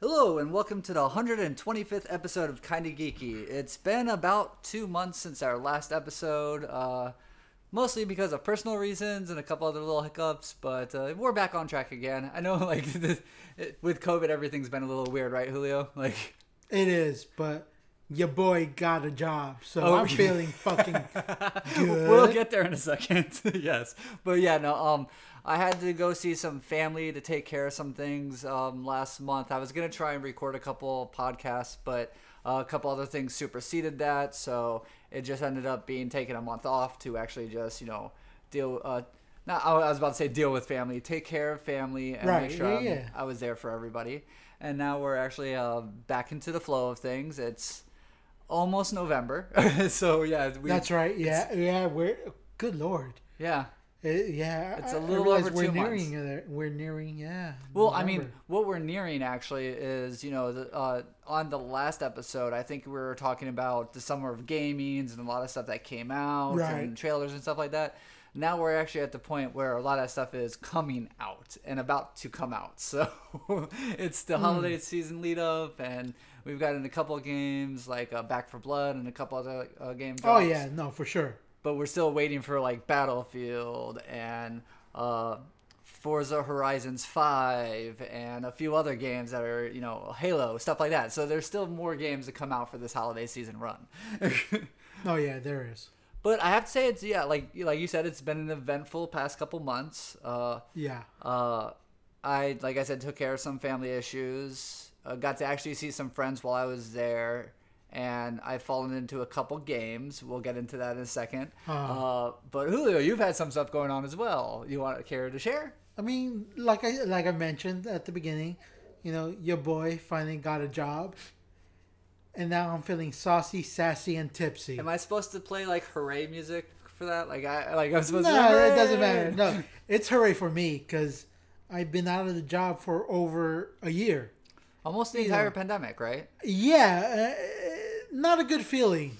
Hello and welcome to the 125th episode of Kinda Geeky. It's been about two months since our last episode, uh, mostly because of personal reasons and a couple other little hiccups, but uh, we're back on track again. I know, like, with COVID, everything's been a little weird, right, Julio? Like, It is, but your boy got a job, so Oh, I'm feeling fucking good. We'll get there in a second. yes, but yeah, no. Um, I had to go see some family to take care of some things. Um, last month I was gonna try and record a couple podcasts, but uh, a couple other things superseded that, so it just ended up being taking a month off to actually just you know deal. Uh, not I was about to say deal with family, take care of family, and Right, make sure yeah, yeah. I was there for everybody. And now we're actually uh, back into the flow of things. It's almost November, so yeah, we, That's right. Yeah, yeah. We're good lord. yeah. Uh, yeah, It's a little over we're two nearing. We're nearing. Yeah. Well, I mean, what we're nearing actually is, you know, the, uh, on the last episode, I think we were talking about the summer of gamings and a lot of stuff that came out Right. and trailers and stuff like that. Now we're actually at the point where a lot of stuff is coming out and about to come out. So it's the holiday season lead up, and we've gotten a couple of games like uh, Back 4 Blood and a couple other uh, game Oh yeah, no, for sure. but we're still waiting for like Battlefield and uh, Forza Horizons 5 and a few other games that are, you know, Halo, stuff like that. So there's still more games to come out for this holiday season run. Oh yeah, there is. but I have to say it's yeah, like like you said it's been an eventful past couple months. Uh Yeah. uh I like I said took care of some family issues. Uh, got to actually see some friends while I was there and I've fallen into a couple games. We'll get into that in a second. Uh, but Julio, you've had some stuff going on as well. You want to care to share? I mean, like I like I mentioned at the beginning, you know, your boy finally got a job, and now I'm feeling saucy, sassy, and tipsy. Am I supposed to play like hooray music for that? Like I like I'm supposed no, to. it doesn't matter. No, it's hooray for me because I've been out of the job for over a year. Almost the entire pandemic, right? Yeah, uh, not a good feeling.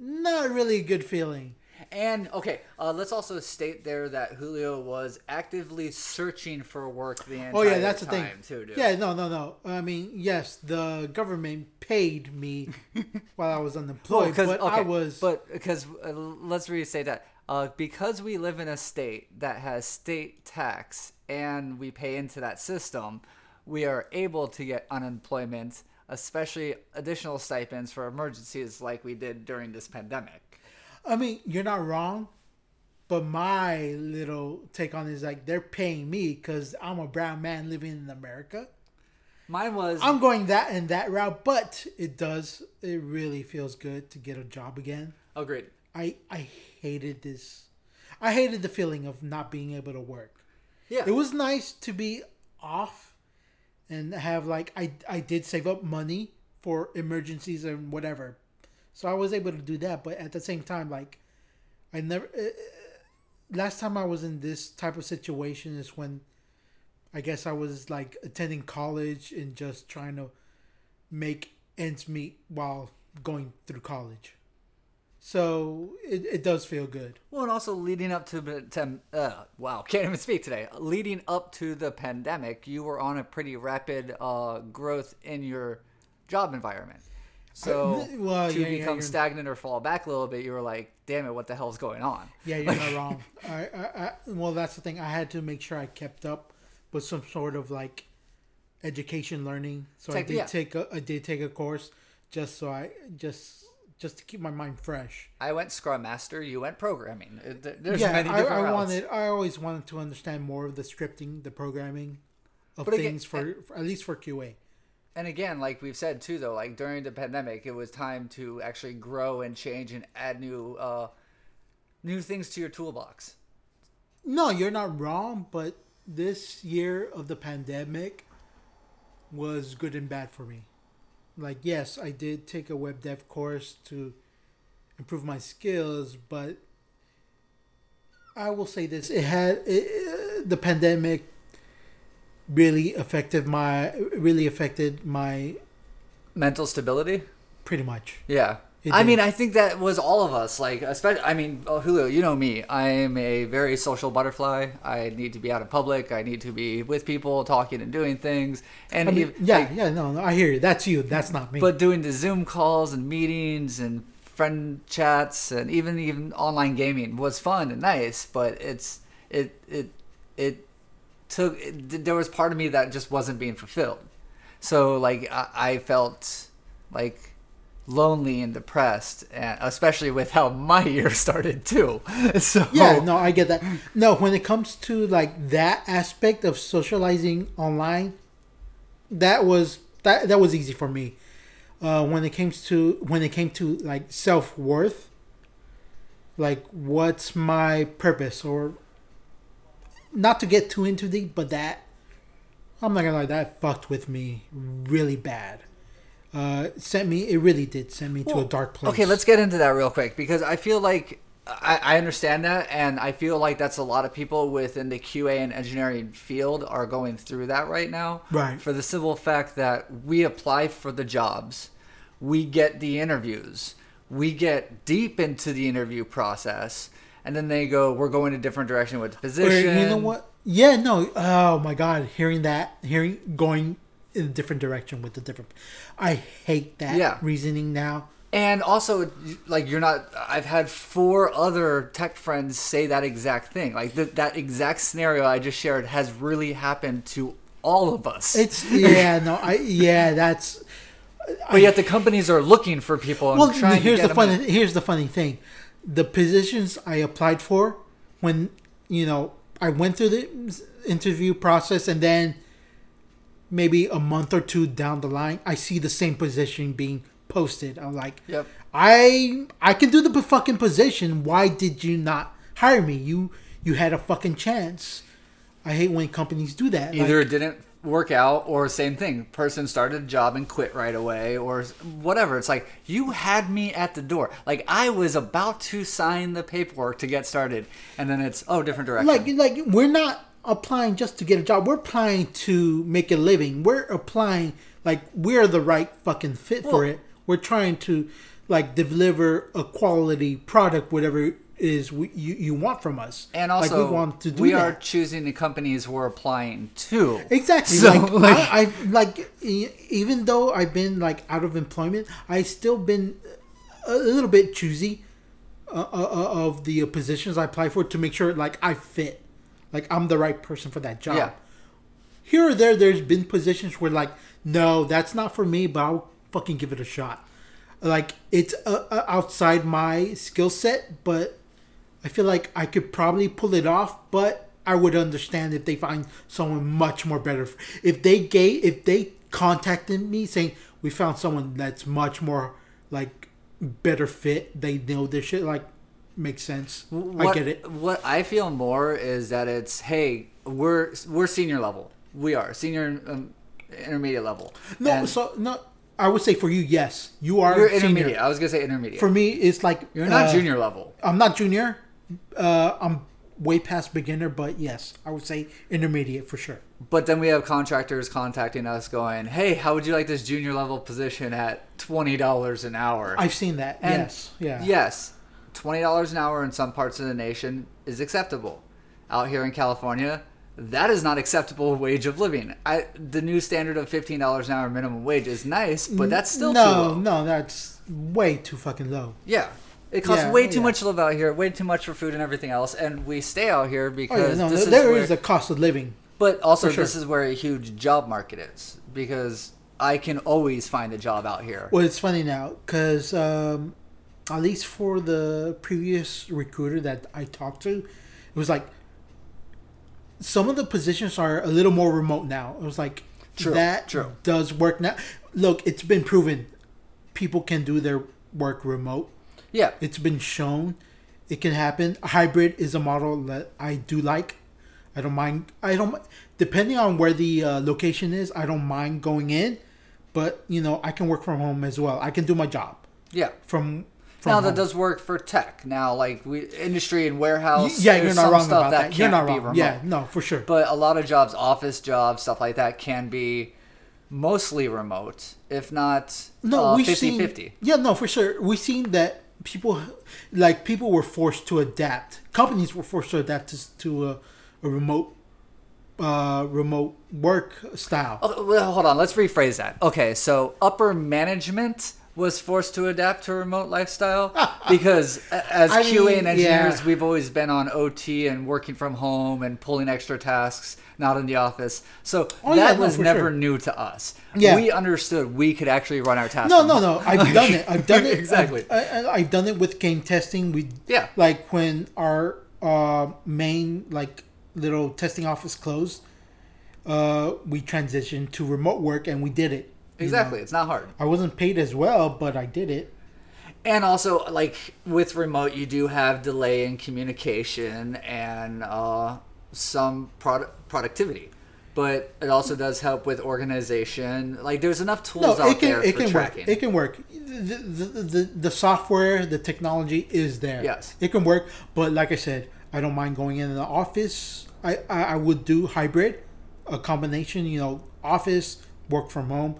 Not really a good feeling. And okay, uh, let's also state there that Julio was actively searching for work the entire time. Oh yeah, that's the thing. too, dude. Yeah, no, no, no. I mean, yes, the government paid me while I was unemployed, Well, but I was. But because uh, let's restate that uh, because we live in a state that has state tax and we pay into that system, we are able to get unemployment, especially additional stipends for emergencies like we did during this pandemic. I mean, you're not wrong, but my little take on it is like they're paying me because I'm a brown man living in America. Mine was I'm going that and that route, but it does. It really feels good to get a job again. agreed. I I hated this. I hated the feeling of not being able to work. Yeah, It was nice to be off and have like I I did save up money for emergencies and whatever. So I was able to do that, but at the same time like I never uh, last time I was in this type of situation is when I guess I was like attending college and just trying to make ends meet while going through college. So it, it does feel good. Well, and also leading up to the tem- uh, wow, can't even speak today. Leading up to the pandemic, you were on a pretty rapid uh, growth in your job environment. So Uh, well, to yeah, yeah, become you're- stagnant or fall back a little bit, you were like, "Damn it, what the hell's going on?" Yeah, you're not wrong. I, I, I, well, that's the thing. I had to make sure I kept up with some sort of like education learning. So I did yeah. take a, I did take a course just so I just just to keep my mind fresh. I went Scrum Master, you went programming. There's yeah, many I, different I routes. wanted. I always wanted to understand more of the scripting, the programming of But again- things for, for at least for QA. And again, like we've said too, though, like during the pandemic, it was time to actually grow and change and add new, uh, new things to your toolbox. No, you're not wrong, but this year of the pandemic was good and bad for me. Like, yes, I did take a web dev course to improve my skills, but I will say this: it had it, the pandemic really affected my really affected my Mental stability. pretty much. Yeah. I mean, I think that was all of us. Like, especially, I mean, oh, Julio, you know me. I am a very social butterfly. I need to be out in public. I need to be with people, talking and doing things. And I mean, yeah, like, yeah, no, no, I hear you. That's you. That's not me. but doing the Zoom calls and meetings and friend chats and even even online gaming was fun and nice. But it's it it it took it, there was part of me that just wasn't being fulfilled. So like I, I felt like lonely and depressed, and especially with how my year started too. So yeah, no, I get that. No, when it comes to like that aspect of socializing online, that was that that was easy for me. Uh, when it came to when it came to like self worth, like what's my purpose or not to get too into deep, but that I'm not gonna lie, that fucked with me really bad. Uh, sent me. It really did send me to a dark place. Okay, let's get into that real quick because I feel like I, I understand that, and I feel like that's a lot of people within the QA and engineering field are going through that right now. Right. For the simple fact that we apply for the jobs, we get the interviews, we get deep into the interview process, and then they go, "We're going a different direction with the Or, position." you know what? Yeah, no. Oh my god, hearing that, hearing going in a different direction with the different. I hate that Yeah. reasoning now. And also, like you're not. I've had four other tech friends say that exact thing. Like th- that exact scenario I just shared has really happened to all of us. It's yeah, no, I yeah, that's but yet the companies are looking for people and well. trying Here's the funny. Here's the funny thing, the positions I applied for when you know I went through the interview process and then maybe a month or two down the line, I see the same position being posted. I'm like, Yep. I I can do the fucking position. Why did you not hire me? You you had a fucking chance. I hate when companies do that. Either Like, it didn't work out, or same thing. Person started a job and quit right away, or whatever. It's like you had me at the door. Like I was about to sign the paperwork to get started, and then it's oh, different direction. like like we're not applying just to get a job. We're applying to make a living. We're applying like we're the right fucking fit for it. We're trying to like deliver a quality product, whatever it is we, you you want from us. and also, like we want to do we that. are choosing the companies we're applying to. Exactly. So, like, like- I, I like even though I've been like out of employment, I still been a little bit choosy uh, uh, uh, of the positions I apply for to make sure like I fit, like I'm the right person for that job. Yeah. Here or there, there's been positions where like, no, that's not for me, but I'll fucking give it a shot. Like it's uh, uh, outside my skill set, but I feel like I could probably pull it off, but I would understand if they find someone much more better. If they gave, if they contacted me saying we found someone that's much more like better fit, they know this shit. Like makes sense. What, I get it. What I feel more is that it's hey, we're we're senior level. We are senior um, intermediate level. No, And so no. I would say for you, yes, you are you're senior. intermediate. I was gonna say intermediate. For me, it's like you're not uh, junior level. I'm not junior. Uh, I'm way past beginner, but yes, I would say intermediate for sure. But then we have contractors contacting us, going, "Hey, how would you like this junior level position at twenty dollars an hour?" I've seen that. And yes, yeah. Yes, twenty dollars an hour in some parts of the nation is acceptable. Out here in California, that is not acceptable wage of living. I, the new standard of fifteen dollars an hour minimum wage is nice, but that's still no, no, that's way too fucking low. Yeah. It costs Yeah, way too yeah. much to live out here, way too much for food and everything else, and we stay out here Oh, because yeah, no, this there is is where, a cost of living. but also sure. this is where a huge job market is because I can always find a job out here. Well, it's funny now because um, at least for the previous recruiter that I talked to, it was like some of the positions are a little more remote now. It was like True, that true. does work now. Look, it's been proven people can do their work remote. Yeah, It's been shown it can happen. Hybrid is a model that I do like. I don't mind. I don't depending on where the uh, location is. I don't mind going in, but you know I can work from home as well. I can do my job yeah. from. Now home. that does work for tech. Now, like we industry and warehouse. yeah, you're not wrong about that. You're can't wrong. remote. Yeah, no, for sure. But a lot of jobs, office jobs, stuff like that, can be mostly remote, if not No, uh, we've 50 seen 50. Yeah, no, for sure. We've seen that people, like people, were forced to adapt. Companies were forced to adapt to, to a, a remote, uh, remote work style. Oh, well, hold on, let's rephrase that. Okay, so upper management was forced to adapt to a remote lifestyle because as I QA mean, and engineers, yeah. we've always been on OT and working from home and pulling extra tasks, not in the office. So Oh, that yeah, no, was never sure. new to us. Yeah. We understood we could actually run our tasks. No, no, no. I've done it. I've done it. Exactly. I, I, I've done it with game testing. We Yeah. like when our uh, main like little testing office closed. Uh, we transitioned to remote work and we did it. You know. Exactly. It's not hard. I wasn't paid as well, but I did it. And also, like with remote, you do have delay in communication and uh, some product productivity, but it also does help with organization. Like there's enough tools No, out can there it for can tracking. work. It can work. The, the, the, the software, the technology is there. Yes. it can work. But like I said, I don't mind going in the office. I, I, I would do hybrid, a combination. You know, office work from home.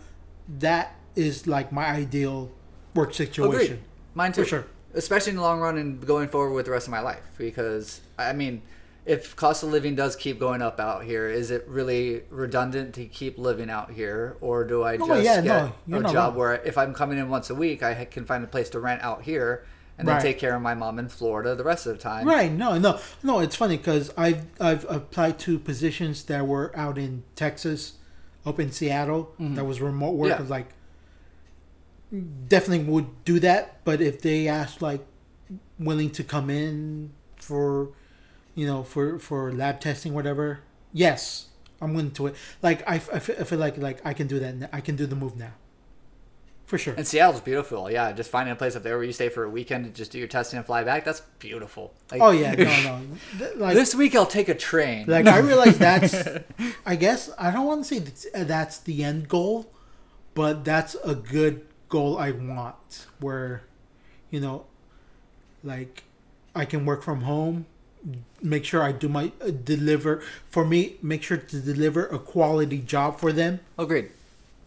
That is like my ideal work situation. Agreed. Mine too. For sure. Especially in the long run and going forward with the rest of my life. Because, I mean, if cost of living does keep going up out here, is it really redundant to keep living out here? Or do I No, just yeah, get no, a job wrong. where if I'm coming in once a week, I can find a place to rent out here and then Right. take care of my mom in Florida the rest of the time? Right. No. No. No. It's funny because I've I've applied to positions that were out in Texas, up in Seattle. Mm-hmm. That was remote work. Yeah. Was like, definitely would do that. But if they asked like willing to come in for, you know, for for lab testing, whatever, yes, I'm willing to it. Like I, I feel, I feel like like I can do that. I can do the move now. For sure. And Seattle's beautiful. Yeah, just finding a place up there where you stay for a weekend and just do your testing and fly back. That's beautiful. Like, Oh yeah. No. No. Like this week I'll take a train. Like I realize that's, I guess I don't want to say that's, uh, that's the end goal, but that's a good goal I want. Where, you know, like, I can work from home, make sure I do my uh, deliver for me, make sure to deliver a quality job for them, Agreed.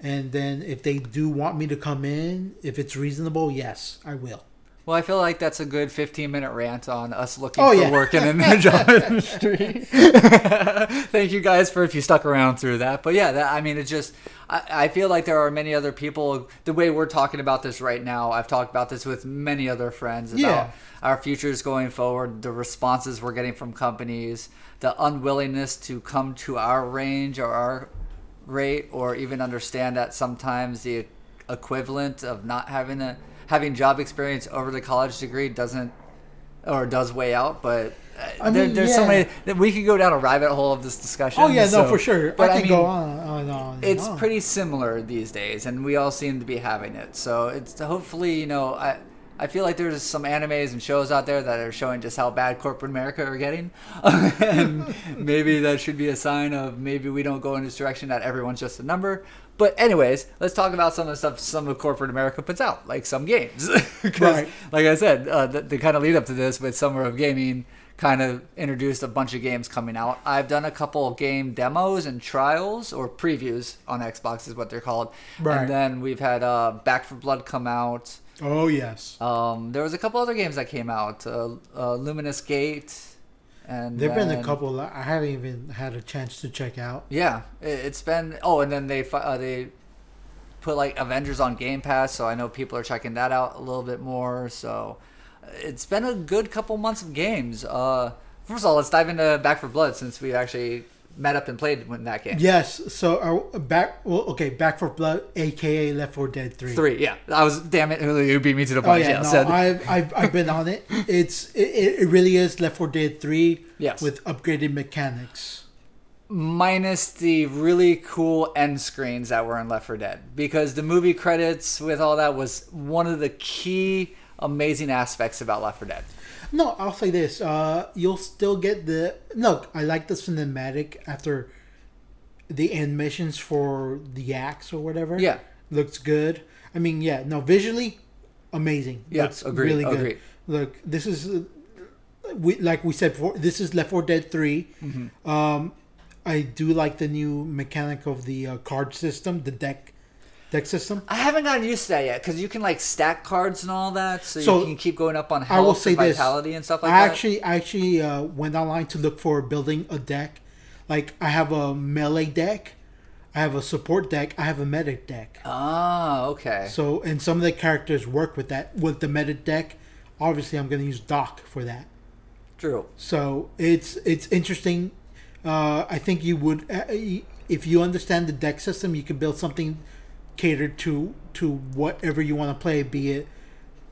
And then if they do want me to come in, if it's reasonable, yes, I will. Well, I feel like that's a good 15 minute rant on us looking Oh, for yeah. work in the job industry. Thank you guys for if you stuck around through that. But yeah, that, I mean, it just, I, I feel like there are many other people, the way we're talking about this right now, I've talked about this with many other friends about Yeah. our futures going forward, the responses we're getting from companies, the unwillingness to come to our range or our rate, or even understand that sometimes the equivalent of not having a having job experience over the college degree doesn't or does weigh out. But uh, I there, mean, there's so many that we could go down a rabbit hole of this discussion. Oh yeah, no, for sure. But I I, can mean, go on, on, on. it's on. pretty similar these days, and we all seem to be having it. So it's hopefully, you know, I I feel like there's some animes and shows out there that are showing just how bad corporate America are getting, and maybe that should be a sign of maybe we don't go in this direction that everyone's just a number. But anyways, let's talk about some of the stuff some of corporate America puts out, like some games. Right. Like I said, uh, the, the kind of lead up to this with Summer of Gaming kind of introduced a bunch of games coming out. I've done a couple of game demos and trials or previews on Xbox is what they're called. Right. And then we've had uh, Back 4 Blood come out. Oh yes. Um, there was a couple other games that came out. Uh, uh, Luminous Gate. And There've been a couple I haven't even had a chance to check out. Yeah, it, it's been. Oh, and then they uh, they put like Avengers on Game Pass, so I know people are checking that out a little bit more. So uh, it's been a good couple months of games. Uh, first of all, let's dive into Back 4 Blood since we actually met up and played in that game. Yes. So uh, back. Well, okay. Back 4 Blood, aka Left 4 Dead 3. Three, yeah. I was damn it, you beat me to the Oh punch. yeah, yeah, no, said- I've, I've I've been on it. It's it, it really is Left 4 Dead 3 Yes. with upgraded mechanics. minus the really cool end screens that were in Left 4 Dead because the movie credits with all that was one of the key amazing aspects about Left 4 Dead. No, I'll say this. Uh, you'll still get the look. I like the cinematic after the end missions for the axe or whatever. Yeah. looks good. I mean, yeah, no, visually amazing. Yeah, looks agreed, really good. agreed. Look, this is uh, we like we said before. This is Left 4 Dead 3. Mm-hmm. Um, I do like the new mechanic of the uh, card system, the deck deck system. I haven't gotten used to that yet because you can like stack cards and all that, so, So, you can keep going up on I health will say and this. vitality and stuff like I that. actually I actually uh, went online to look for building a deck. Like I have a melee deck, I have a support deck, I have a medic deck. Oh, okay. So and some of the characters work with that with the medic deck. Obviously, I'm going to use Doc for that. True. So it's it's interesting. Uh, I think you would uh, if you understand the deck system, you can build something catered to to whatever you want to play. Be it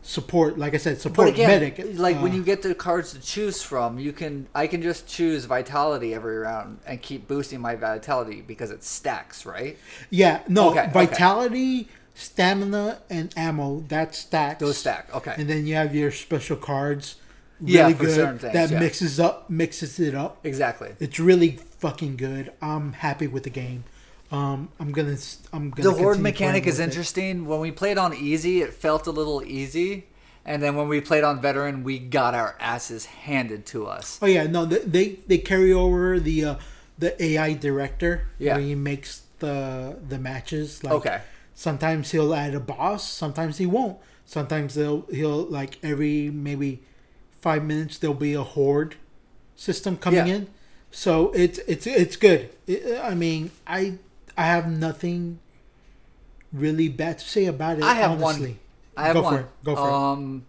support, like I said, support again, medic. like when uh, you get the cards to choose from, you can I can just choose vitality every round and keep boosting my vitality because it stacks, right? yeah no Okay, okay. vitality, stamina, and ammo that stacks. Those stack. Okay. and then you have your special cards. Yeah, Really for good. certain things, that yeah. mixes up mixes it up. exactly. It's really fucking good. I'm happy with the game. Um, I'm gonna I'm gonna. The horde mechanic is with it. interesting. When we played on easy, it felt a little easy, and then when we played on veteran, we got our asses handed to us. Oh yeah, no, they they, they carry over the uh, the AI director. Yeah. where he makes the the matches. Like, Okay. Sometimes he'll add a boss. Sometimes he won't. Sometimes they'll he'll like every maybe five minutes there'll be a horde system coming Yeah. in. So it's it's it's good. It, I mean, I I have nothing really bad to say about it. I have honestly. one. I have Go one. for it. Go for it. um,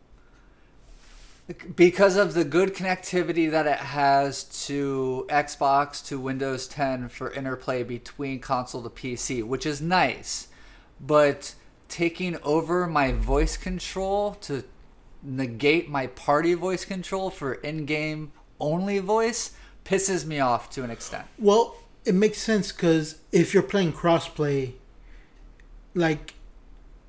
Because of the good connectivity that it has to Xbox to Windows 10 for interplay between console to PC, which is nice, but taking over my voice control to negate my party voice control for in-game only voice pisses me off to an extent. Well, it makes sense because if you're playing crossplay, like,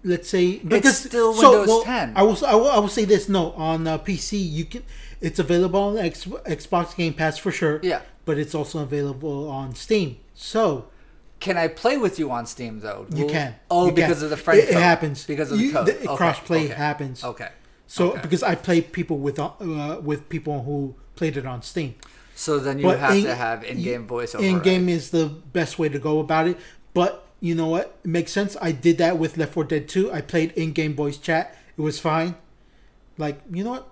let's say because still Windows 10. I will, I will I will say this: no, on uh, PC you can. It's available on X, Xbox Game Pass for sure. Yeah. but it's also available on Steam. So Can I play with you on Steam though? you can. Oh, You can. because of the friend It, it happens Because of the You- code. the Okay, crossplay okay, happens. Okay. So okay. because I play people with uh, with people who played it on Steam. So then you But have in- to have in-game voiceover. In right? game is the best way to go about it. But you know what? It makes sense. I did that with Left 4 Dead 2. I played in game voice chat. It was fine. Like, you know what?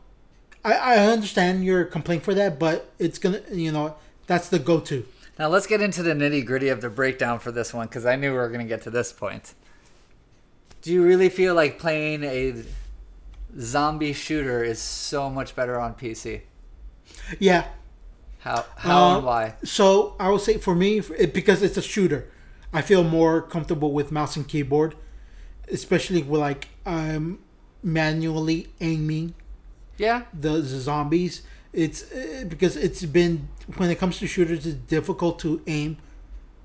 I, I understand your complaint for that, but it's gonna you know that's the go to. Now let's get into the nitty gritty of the breakdown for this one because I knew we were going to get to this point. Do you really feel like playing a zombie shooter is so much better on PC? Yeah. How how Uh, and why? So I would say for me, it, because it's a shooter, I feel more comfortable with mouse and keyboard, especially with like I'm manually aiming Yeah, the, the zombies. It's uh, because it's been when it comes to shooters, it's difficult to aim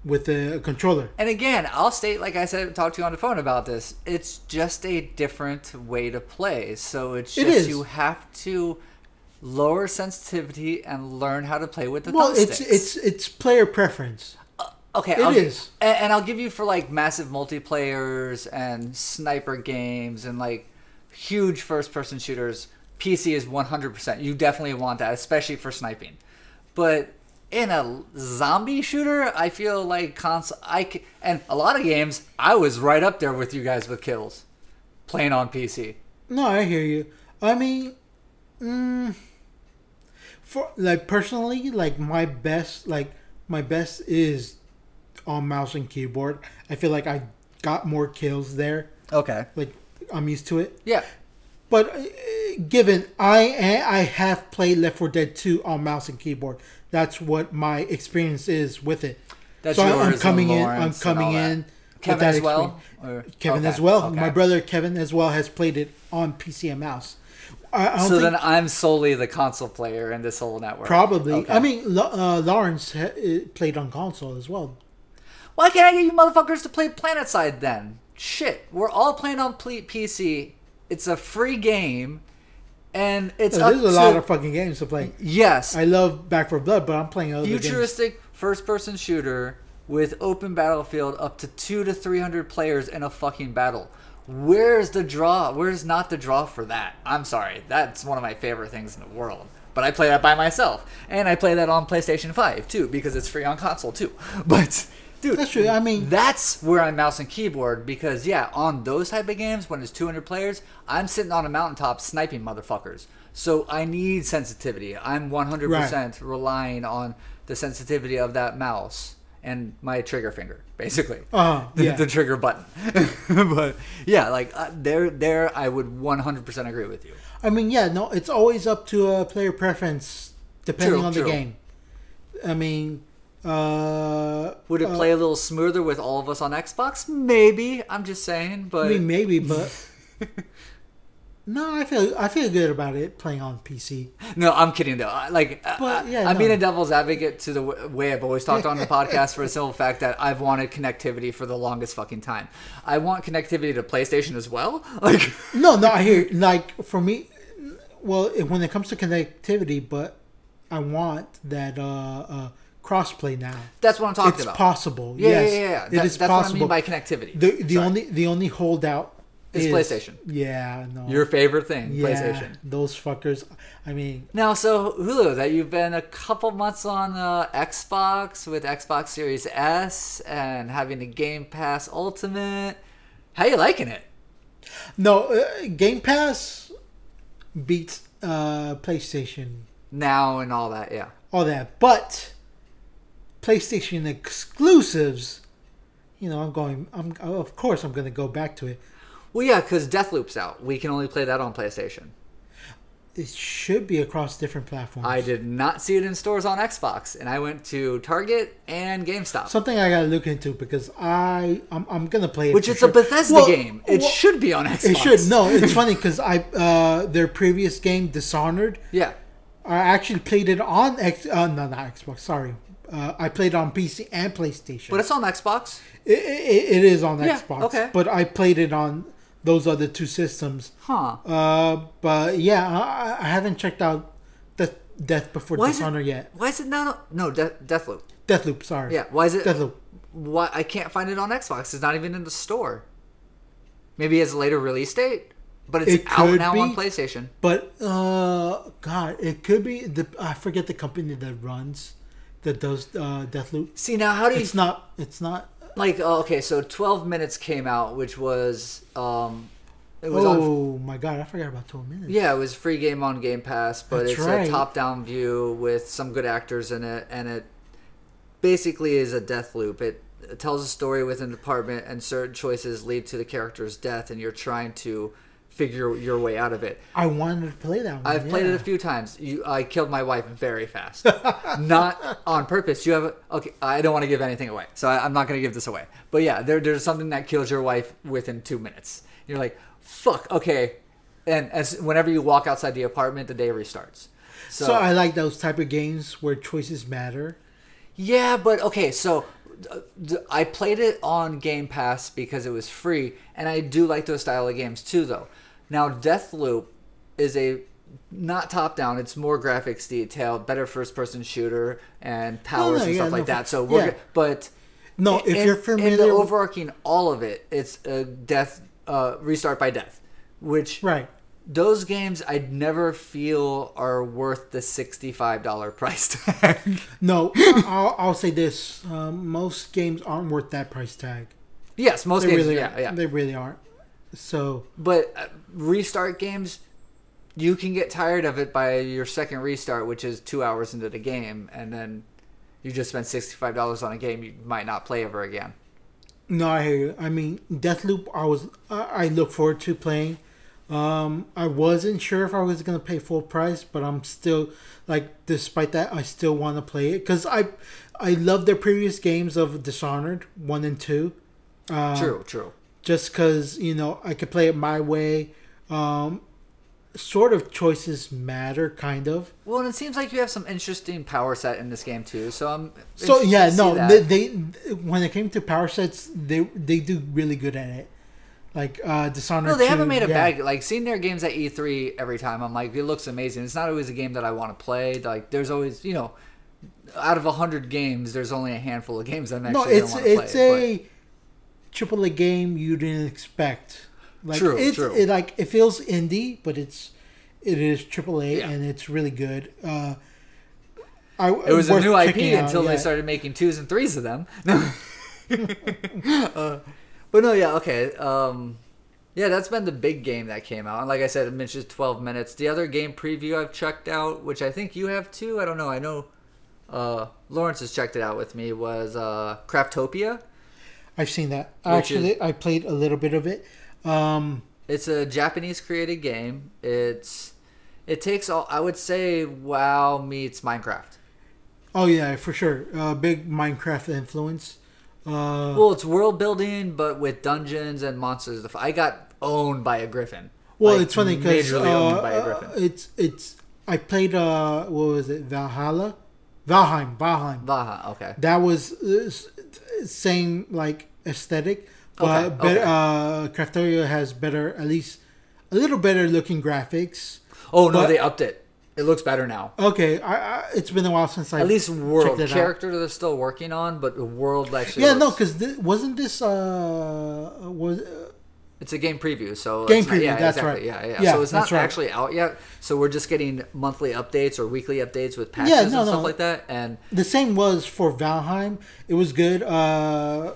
with a controller. and again, I'll state like I said, talk to you on the phone about this. It's just a different way to play. So it's just is. you have to lower sensitivity and learn how to play with the Well, it's thumbsticks. it's it's player preference. Okay, It I'll is. and, and I'll give you for like massive multiplayers and sniper games and like huge first-person shooters. PC is one hundred percent. You definitely want that, especially for sniping. But in a zombie shooter, I feel like console. I c- and a lot of games, I was right up there with you guys with kills, playing on PC. No, I hear you. I mean, mm, for like personally, like my best, like my best is on mouse and keyboard. I feel like I got more kills there. Okay. Like I'm used to it. Yeah. But uh, given I I have played Left 4 Dead 2 on mouse and keyboard, that's what my experience is with it. That's so I'm coming in. I'm coming in. with Kevin that as well. experience. Or- Kevin okay, as well. okay. My brother Kevin as well has played it on PC and mouse. I, I So then I'm solely the console player in this whole network. probably. Okay. I mean, uh, Lawrence uh, played on console as well. Why can't I get you motherfuckers to play PlanetSide then? Shit, we're all playing on PC. It's a free game, and it's There's a to lot of fucking games to play. yes, I love Back 4 Blood, but I'm playing other futuristic first-person shooter with open battlefield up to two to three hundred players in a fucking battle. Where's the draw? Where's not the draw for that? I'm sorry, that's one of my favorite things in the world. but I play that by myself, and I play that on PlayStation Five too because it's free on console too. But dude, That's true. I mean, that's where I'm mouse and keyboard because yeah, on those type of games when it's 200 players, I'm sitting on a mountaintop sniping motherfuckers. So I need sensitivity. I'm 100% relying on the sensitivity of that mouse and my trigger finger, basically. uh, The, yeah. the trigger button. but yeah, like uh, there, there, I would 100% agree with you. I mean, yeah, no, it's always up to a player preference depending True, on true. the game. I mean, uh, Would it uh, play a little smoother with all of us on Xbox? Maybe. I'm just saying, but I mean, maybe, but no, I feel I feel good about it playing on PC. No, I'm kidding though. I- Like, But, I, yeah, I'm being a devil's advocate to the w- way I've always talked on the podcast for the simple fact that I've wanted connectivity for the longest fucking time. I want connectivity to PlayStation as well. Like, No, no, I hear like for me, well, when it comes to connectivity, but I want that uh, uh, crossplay now. that's what I'm talking it's about. It's possible. yeah, yes, yeah, yeah, yeah. It That- is that's possible. what I mean by connectivity. the the Sorry. only the only holdout Is is PlayStation. Yeah, no. Your favorite thing, yeah, PlayStation. Those fuckers. I mean, Now, so Julio, that you've been a couple months on uh, Xbox with Xbox Series S and having the Game Pass Ultimate. How you liking it? no, uh, Game Pass beats uh, PlayStation. Now and all that, yeah. all that. But PlayStation exclusives, you know, I'm going. I'm of course I'm going to go back to it. Well, yeah, because Deathloop's out. We can only play that on PlayStation. It should be across different platforms. I did not see it in stores on Xbox, and I went to Target and GameStop. Something I gotta look into because I I'm, I'm gonna play it. which it's sure. a Bethesda Well, game. It well, should be on Xbox. It should. No, it's funny because I uh their previous game Dishonored. Yeah. I actually played it on X. Uh, no, not Xbox. Sorry. Uh, I played it on PC and PlayStation. But it's on Xbox. It, it, it is on Yeah, Xbox. okay. But I played it on those other two systems. Huh. Uh, but yeah, I, I haven't checked out Death, Death Before Why is it- Dishonor yet. Why is it not? No, De- Deathloop. Deathloop, sorry. Yeah. Why is it? Deathloop. Why I can't find it on Xbox? It's not even in the store. Maybe it's a later release date, but it's It out now on. PlayStation. But uh, God, it could be the I forget the company that runs that does uh, Deathloop. See now, how do you It's not. It's not. Like? oh, okay, so 12 minutes came out, which was um, it was on Oh my God, I forgot about twelve minutes. Yeah, it was free game on Game Pass, but That's it's right. a top-down view with some good actors in it, and it basically is a death loop. It, it tells a story within the apartment, and certain choices lead to the character's death, and you're trying to figure your way out of it. I wanted to play that one. I've played it a few times. You, I killed my wife very fast, not on purpose. You have a, okay. I don't want to give anything away, so I, I'm not going to give this away. But yeah, there, there's something that kills your wife within two minutes. You're like, fuck, okay. And as whenever you walk outside the apartment, the day restarts. So, So I like those type of games where choices matter. yeah, but okay, so I played it on Game Pass because it was free, and I do like those style of games too, though. Now, Deathloop is a not top down; it's more graphics detailed, better first person shooter and powers no, and yeah, stuff no, like that. So we're yeah. but No, if in- you're in familiar, the overarching all of it, it's a death uh, restart by death, which right? those games I'd never feel are worth the sixty-five dollar price tag. No, I'll, I'll say this: um, most games aren't worth that price tag. yes, most They games, really, yeah, yeah. they really aren't. So But uh, restart games, you can get tired of it by your second restart, which is two hours into the game, and then you just spent sixty-five dollars on a game you might not play ever again. no, I hear you. I mean, Deathloop. I was I, I look forward to playing. Um, I wasn't sure if I was gonna pay full price, but I'm still like, despite that, I still want to play it because I I love their previous games of Dishonored one and two. Um, true, true. Just because you know I could play it my way. Um, sort of choices matter, kind of. Well, and it seems like you have some interesting power set in this game too. So I'm So yeah, no, they, they when it came to power sets, they they do really good at it. Like uh, Dishonored. No, they 2, haven't made a yeah. bad like seeing their games at E3 every time. I'm like, it looks amazing. It's not always a game that I want to play. Like, there's always you know, out of a hundred games, there's only a handful of games I'm actually No, it's want to play. it's but- triple A game you didn't expect. Like True, it's true. It, like it feels indie, but it's it is AAA Yeah. and it's really good. Uh, I, It was a new IP out, until they started making twos and threes of them. No. uh, but no, yeah, okay. Um, yeah, that's been the big game that came out. And like I said, it is 12 minutes. The other game preview I've checked out, which I think you have too. I don't know. I know uh, Lawrence has checked it out with me. Was uh, Craftopia? I've seen that. Which is- Actually, I played a little bit of it. Um, It's a Japanese created game. It's it takes all. I would say WoW meets Minecraft. oh yeah, for sure. Uh, big Minecraft influence. Uh, Well, it's world building, but with dungeons and monsters. I got owned by a griffin. well, Like, it's funny because majorly owned by a griffin. it's it's. I played uh, what was it? Valhalla, Valheim, Valheim. Vaha, okay. That was uh, same like aesthetic, but Okay, better, okay. uh, Craftopia has better, at least a little better looking graphics. Oh no, But- they upped it. It looks better now. Okay, I, I, it's been a while since I At least world it out. character they're still working on, but the world actually. Yeah, no, because th- wasn't this uh was uh, it's a game preview, so Game it's not- preview, yeah, that's exactly, right. Yeah, yeah, Yeah, So it's not right. actually out yet. So we're just getting monthly updates or weekly updates with patches Yeah, and no, stuff like that. And the same was for Valheim. It was good. Uh,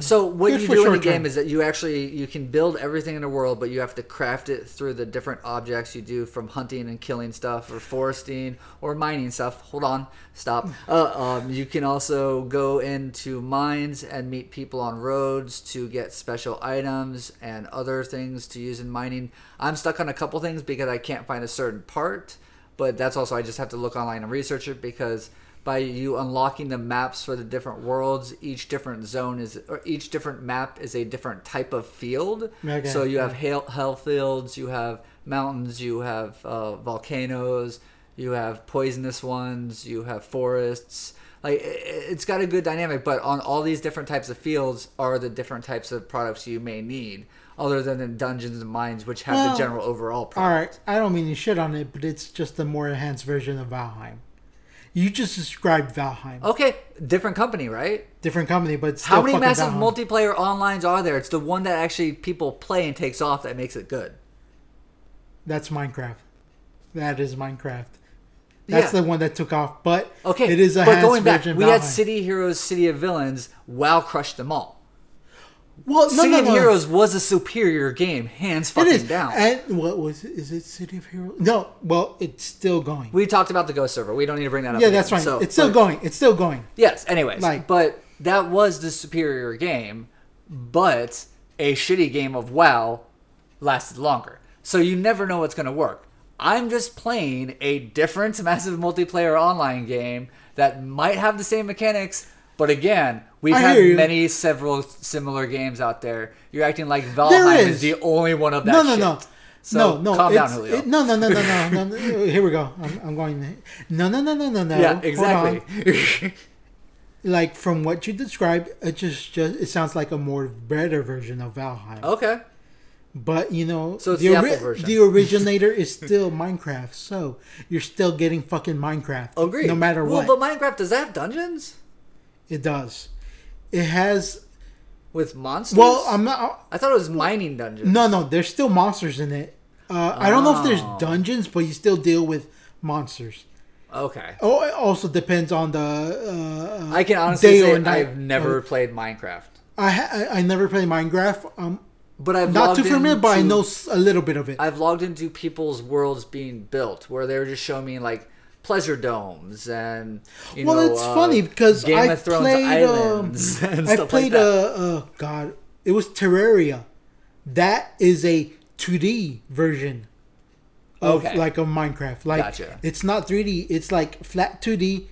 So what Good you do in the term. game is that you actually you can build everything in the world, but you have to craft it through the different objects you do from hunting and killing stuff, or foresting, or mining stuff. Hold on, stop. Uh, um, you can also go into mines and meet people on roads to get special items and other things to use in mining. I'm stuck on a couple things because I can't find a certain part, but that's also I just have to look online and research it because by you unlocking the maps for the different worlds. Each different zone is or each different map is a different type of field. Okay, so you have hail, hell fields you have mountains you have uh, volcanoes you have poisonous ones you have forests. Like it's got a good dynamic but on all these different types of fields are the different types of products you may need other than in dungeons and mines which have Well, the general overall all product. Right, I don't mean to shit on it, but it's just a more enhanced version of Valheim. You just described Valheim, okay different company right different company, but How many massive Valheim. multiplayer onlines are there? It's the one that actually people play and takes off that makes it good. That's Minecraft. That is Minecraft. That's Yeah. the one that took off, but Okay, it is a but going back, we had City Heroes, City of Villains. WoW crushed them all. Well, no, City no, of. Heroes was a superior game, hands fucking is. down. And what was it? Is it City of Heroes? No. Well, it's still going. we talked about the Ghost server. We don't need to bring that up. yeah, again. that's fine. So, it's still but- going. It's still going. Yes. Anyways, Like- but that was the superior game, but a shitty game of WoW lasted longer. So you never know what's going to work. I'm just playing a different massive multiplayer online game that might have the same mechanics, but again, we've I had many several similar games out there. You're acting like Valheim is. is. the only one of that No, no, shit. no. So no, no, calm down, Julio. it- no, no, no, no, no, no, no. Here we go. I'm, I'm going. No, no, no, no, no, no. yeah, exactly. Like from what you described, it just, just it sounds like a more better version of Valheim. okay. But you know. So the, version. the originator is still Minecraft, so you're still getting fucking Minecraft. Agreed. No matter well, what, Well, but Minecraft does that have dungeons it does. It has. with monsters? Well, I'm not. I thought it was mining dungeons. No, no, there's still monsters in it. Uh, I don't know if there's Oh. dungeons, but you still deal with monsters. Okay. Oh, it also depends on the. Uh, I can honestly say. I've never played Minecraft, I, ha- I I never played Minecraft. Um, but I've not too familiar, but I know a little bit of it. I've logged into people's worlds being built where they were just showing me like pleasure domes and you well, know, it's uh, funny because Game I of Thrones played. Um, islands and I played like uh, that. uh God, it was Terraria. That is a 2D version of Okay. like of Minecraft. Like Gotcha. it's not 3D. It's like flat 2D.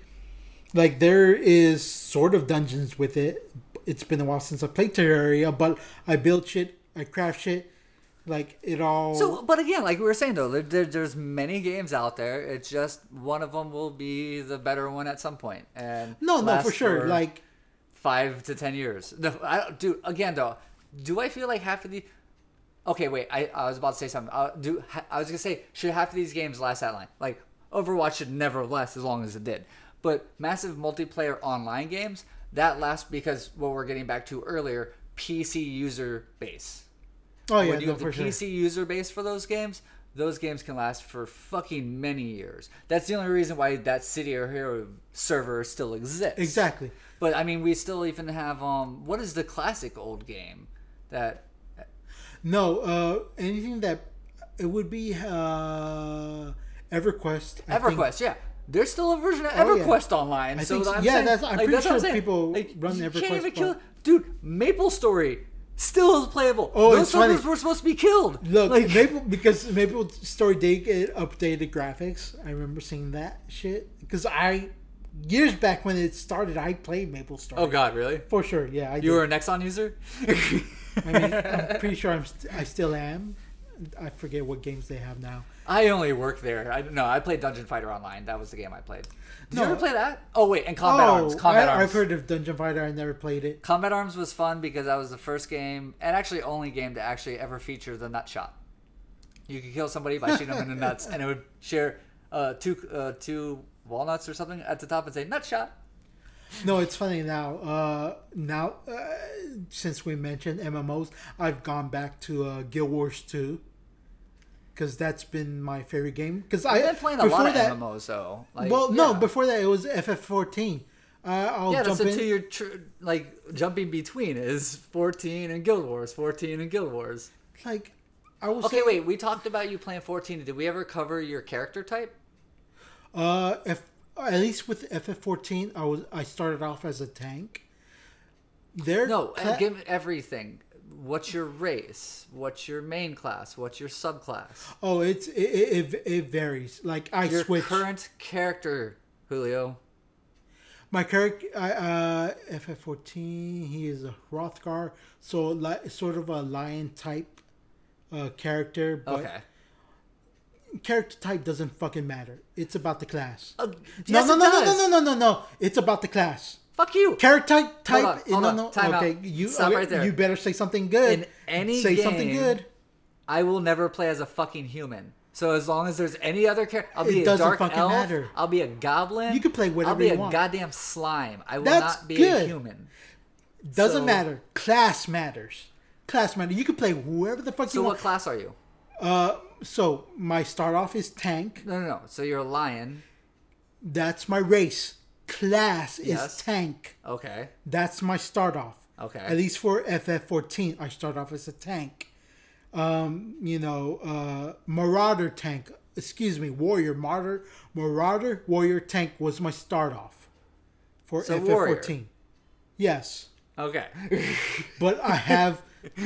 Like there is sort of dungeons with it. It's been a while since I played Terraria, but I built shit. I craft shit. Like it all. So, but again, like we were saying though, there, there, there's many games out there. It's just one of them will be the better one at some point, and no, no, for sure. Like five to ten years. No, I don't do again though. Do I feel like half of the? Okay, wait. I, I was about to say something. Uh, do I was gonna say should half of these games last that long? Like Overwatch should never last as long as it did. But massive multiplayer online games that last because what we're getting back to earlier, PC user base. Oh yeah, when you no, have the for sure. PC user base for those games, those games can last for fucking many years. That's the only reason why that City or Hero server still exists. Exactly. But I mean, we still even have um, what is the classic old game that No, uh, anything that it would be uh, EverQuest. I think. EverQuest? Yeah, there's still a version of Oh, yeah. EverQuest online. I so think. I'm Yeah, saying, that's- I'm like, pretty that's sure people like, run you EverQuest Can't even kill, dude. Maple Story still is playable. Oh, those it's funny. were supposed to be killed. Look, like, Maple because Maple Story did get updated graphics. I remember seeing that shit because I years back when it started, I played Maple Story. oh god, really? for sure. Yeah, I did. You were a Nexon user? I mean, I'm pretty sure I'm st- I still am. I forget what games they have now. I only worked there. I no, I played Dungeon Fighter Online. That was the game I played. Did No. you ever play that? Oh wait, and Combat Arms. Combat I, Arms. I've heard of Dungeon Fighter. I never played it. Combat Arms was fun because that was the first game and actually only game to actually ever feature the nut shot. You could kill somebody by shooting them in the nuts, and it would share uh, two uh, two walnuts or something at the top and say nut shot. No, it's funny now. Uh, now, uh, since we mentioned MMOs, I've gone back to uh, Guild Wars 2 because that's been my favorite game. Because I've been playing a lot of that, MMOs though. Like, well, no, before that it was FF14. Uh, I'll yeah, jump that's the in. two you're tr- like jumping between is 14 and Guild Wars, 14 and Guild Wars. Like, I was Okay, wait. We talked about you playing 14. Did we ever cover your character type? Uh, if at least with FF14, I was I started off as a tank. There, No, uh, give everything. What's your race? What's your main class? What's your subclass? Oh, it's it, it, it, varies. Like I switch Your switch current character, Julio. my character. I, uh, FF14. He is a Hrothgar, so like sort of a lion type uh, character. But Okay. character type doesn't fucking matter. It's about the class. Uh, no, yes, no, it no, no, no, no, no, no, no. It's about the class. Fuck you. Character type, type. on, hold no, on. no. Time okay, out. you Stop okay, right there. You better say something good. In any say something good. I will never play as a fucking human. So as long as there's any other character, I'll be It a doesn't dark fucking elf. matter. I'll be a goblin. You can play whatever I'll be you a want. goddamn slime. I will That's not be a human. Doesn't So- matter. Class matters. Class matters. You can play whoever the fuck So you what want. class are you? Uh, so my start off is tank. No, no, no. So you're a lion. That's my race. Class is Yes. tank. Okay. That's my start off. Okay. At least for FF14, I start off as a tank. Um, you know, uh, Marauder tank. Excuse me, warrior, martyr, marauder, warrior tank was my start off for So FF14. Yes, Okay. but I have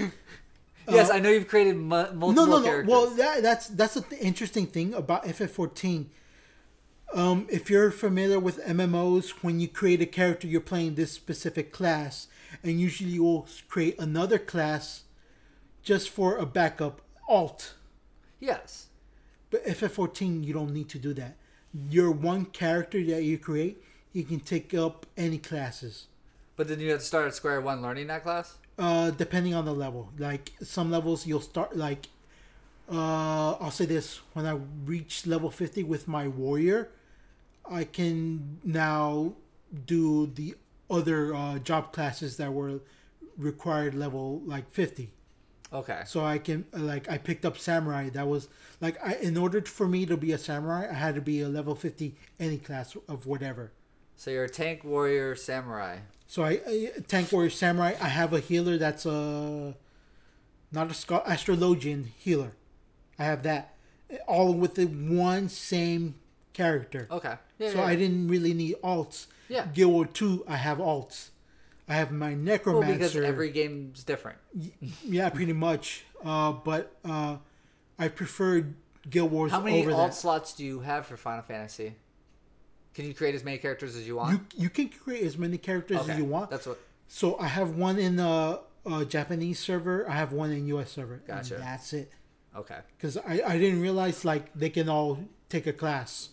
yes, I know you've created mu- multiple Uh, no, no, no. characters. Well, that, that's that's the th- interesting thing about FF14. Um, if you're familiar with MMOs, when you create a character, you're playing this specific class, and usually you'll create another class just for a backup alt. yes. But FF14, you don't need to do that. Your one character that you create, you can take up any classes. But then you have to start at square one learning that class? Uh, depending on the level. Like some levels, you'll start like. Uh, I'll say this: when I reach level fifty with my warrior, I can now do the other uh, job classes that were required level like fifty. Okay. So I can like I picked up samurai. That was like I in order for me to be a samurai, I had to be a level fifty any class of whatever. So you're a tank warrior samurai. So I, I tank warrior samurai. I have a healer that's a not a astrologian healer. I have that all with the one same character. Okay. Yeah, so yeah, I yeah. didn't really need alts. Yeah. Guild War Two, I have alts. I have my necromancer. Well, because every game's different. yeah, pretty much. Uh, but uh, I prefer Guild Wars How many over alt that. slots do you have for Final Fantasy? Can you create as many characters as you want? You you can create as many characters okay. as you want. That's what. So I have one in the uh, Japanese server. I have one in US server. and Gotcha. that's it. Okay. Because I, I didn't realize like they can all take a class.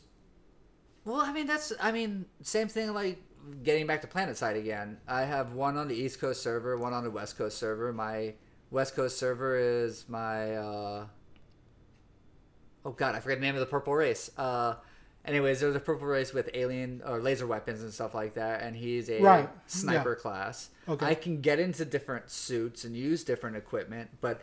Well, I mean that's I mean same thing like getting back to Planet Side again. I have one on the East Coast server, one on the West Coast server. My West Coast server is my uh Oh god, I forget the name of the purple race. Uh anyways, there's a purple race with alien or laser weapons and stuff like that and he's a Right, sniper class. Okay. I can get into different suits and use different equipment, but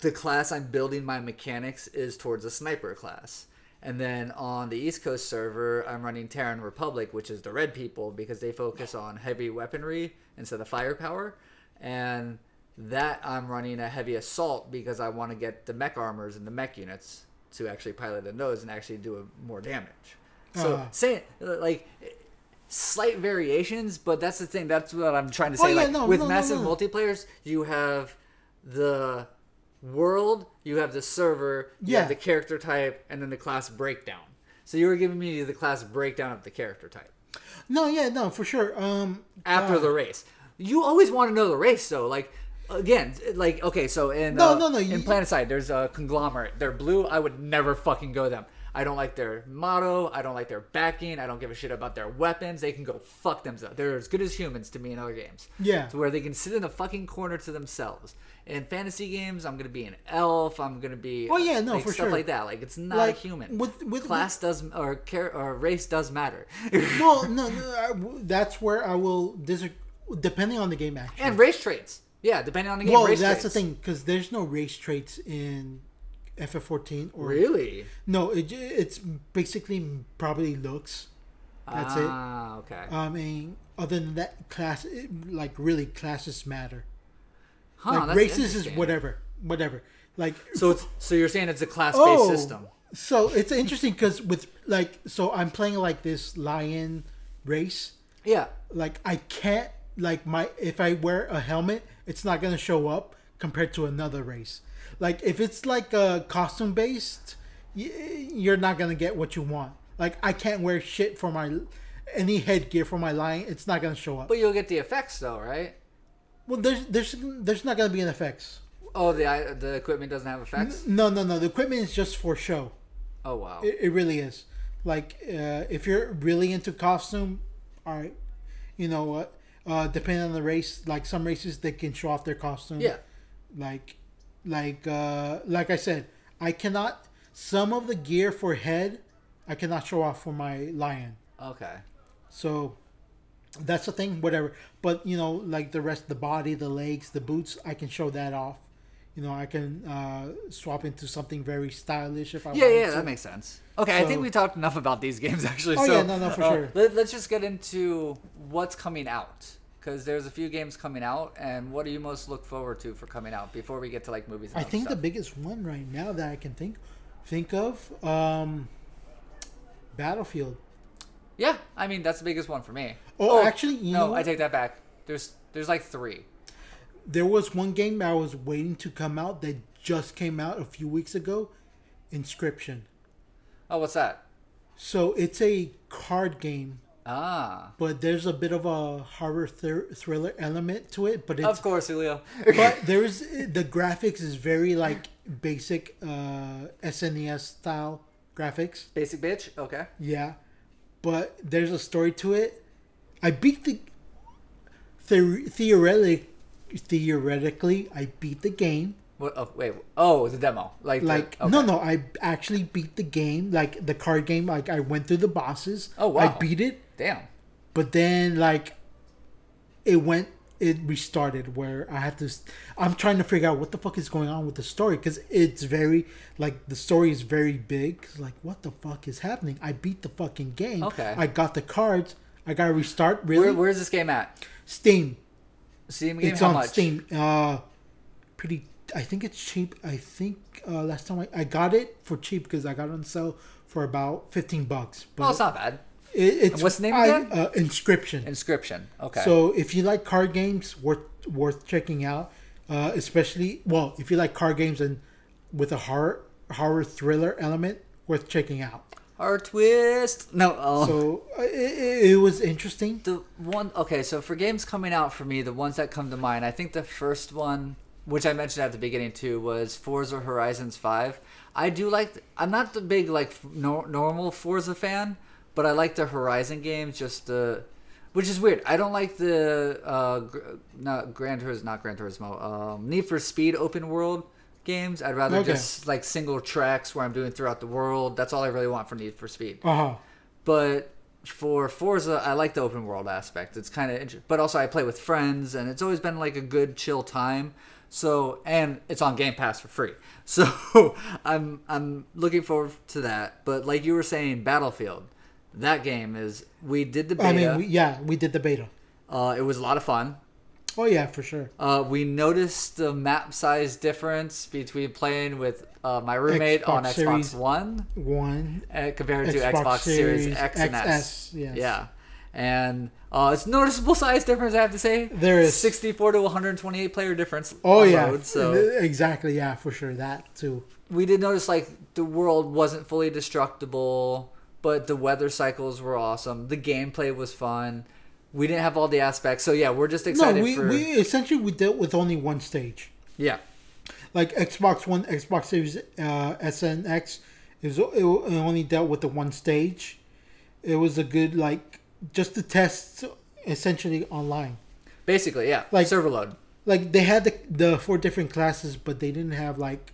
the class I'm building my mechanics is towards a sniper class. And then on the East Coast server, I'm running Terran Republic, which is the red people because they focus on heavy weaponry instead of firepower. And that I'm running a heavy assault because I want to get the mech armors and the mech units to actually pilot in those and actually do more damage. So Uh. like slight variations, but that's the thing. That's what I'm trying to say. Oh, yeah, like no, with no, massive no. multiplayers, you have the world, you have the server, you Yeah. have the character type, and then the class breakdown. So you were giving me the class breakdown of the character type No, yeah, no, for sure. Um, after uh, the race. You always want to know the race, though. Like again, like okay, so in No, uh, no, no, in Planetside, there's a conglomerate. They're blue. I would never fucking go them. I don't like their motto. I don't like their backing. I don't give a shit about their weapons. They can go fuck themselves. They're as good as humans to me in other games. Yeah. To where they can sit in a fucking corner to themselves. In fantasy games, I'm gonna be an elf. I'm gonna be. Oh, yeah, no, like, for stuff sure. like that. Like it's not Like, a human. with- with- class does or char- or race does matter. well, no, no, I, that's where I will disagree. Depending on the game, actually. and race traits. Yeah, depending on the game. well, that's the thing because there's no race traits in FF14 or Really? no. It, it's basically probably looks. That's it. ah, okay. I mean, other than that, class it- like really classes matter. Huh, like races is whatever, whatever. Like So it's so you're saying it's a class-based oh, system. so it's interesting because with like so I'm playing like this lion race. Yeah. Like I can't like my if I wear a helmet, it's not gonna show up compared to another race. Like if it's like a costume based, you're not gonna get what you want. Like I can't wear shit for my any headgear for my lion. It's not gonna show up. But you'll get the effects though, right? Well, there's there's there's not gonna be an effects. Oh, the the equipment doesn't have effects. No, no, no. The equipment is just for show. Oh wow. It, it really is. Like uh, if you're really into costume, all right. You know what? Uh, depending on the race, like some races they can show off their costume. Yeah. Like, like, uh, like I said, I cannot. Some of the gear for head, I cannot show off for my lion. Okay. So that's the thing. Whatever. But you know, like the rest, the body, the legs, the boots, I can show that off. You know, I can uh, swap into something very stylish if I Yeah, want yeah, to. that makes sense. Okay, I think we talked enough about these games actually. Oh, so, yeah, no, no, for uh, sure. Let, let's just get into what's coming out because there's a few games coming out, and what do you most look forward to for coming out before we get to like movies? And I think the biggest one right now that I can think think of, um, Battlefield. Yeah, I mean that's the biggest one for me. Oh, actually, you no, I take that back. There's there's like three. There was one game I was waiting to come out that just came out a few weeks ago, Inscryption. Oh, what's that? So it's a card game, Ah, but there's a bit of a horror thr- thriller element to it. But it's of course, Julio. but there's the graphics is very like basic uh, SNES style graphics. Basic bitch. Okay. Yeah, but there's a story to it. I beat the theor- theoretically theoretically I beat the game. What? Oh, wait. Oh, the demo. Like, the- Like okay. no no I actually beat the game like the card game like I went through the bosses. Oh, wow. I beat it, Damn. but then like it went it restarted where I have to I'm trying to figure out what the fuck is going on with the story cuz it's very like the story is very big. 'Cause, Like what the fuck is happening? I beat the fucking game. Okay. I got the cards. I got to restart really. Where, where's this game at? Steam. Steam game. It's How on much? Steam. Uh, pretty. I think it's cheap. I think uh, last time I, I got it for cheap because I got it on sale for about fifteen bucks. But Well, it's not bad. It, it's what's the name I- again? Uh, Inscryption. Inscryption. Okay. So if you like card games, worth worth checking out. Uh, especially well, if you like card games and with a horror horror thriller element, worth checking out. Our twist. No. Oh. So uh, it, it, was interesting. the one okay so for games coming out for me the ones that come to mind i think the first one which i mentioned at the beginning too was forza horizons 5 i do like i'm not the big like nor- normal forza fan but i like the horizon games just the which is weird i don't like the uh gr- not gran turismo not gran turismo um need for speed open world games i'd rather Okay. just like single tracks where i'm doing throughout the world that's all i really want for need for speed Uh huh. but for Forza, I like the open world aspect. It's kind of interesting, but also I play with friends, and it's always been like a good chill time. So and it's on Game Pass for free. So I'm I'm looking forward to that. But like you were saying, Battlefield, that game is we did the beta. I mean, we, yeah, we did the beta. uh, it was a lot of fun. Oh yeah, for sure. Uh, we noticed the map size difference between playing with uh, my roommate on Xbox Xbox Series One One uh, compared to Xbox Xbox, Series, Series X and S. XS, yes. Yeah, and uh, it's noticeable size difference. I have to say There is. 64 to 128 player difference. Oh yeah, load, so exactly. Yeah, for sure. That too. we did notice like the world wasn't fully destructible, but the weather cycles were awesome. The gameplay was fun. We didn't have all the aspects, so yeah, we're just No, excited we, for we essentially we dealt with only one stage. yeah. Like Xbox One, Xbox Series uh, S and X, it, was, it only dealt with the one stage. It was a good like just to test essentially online. Basically, yeah, Like- server load. Like they had the the four different classes, but they didn't have like.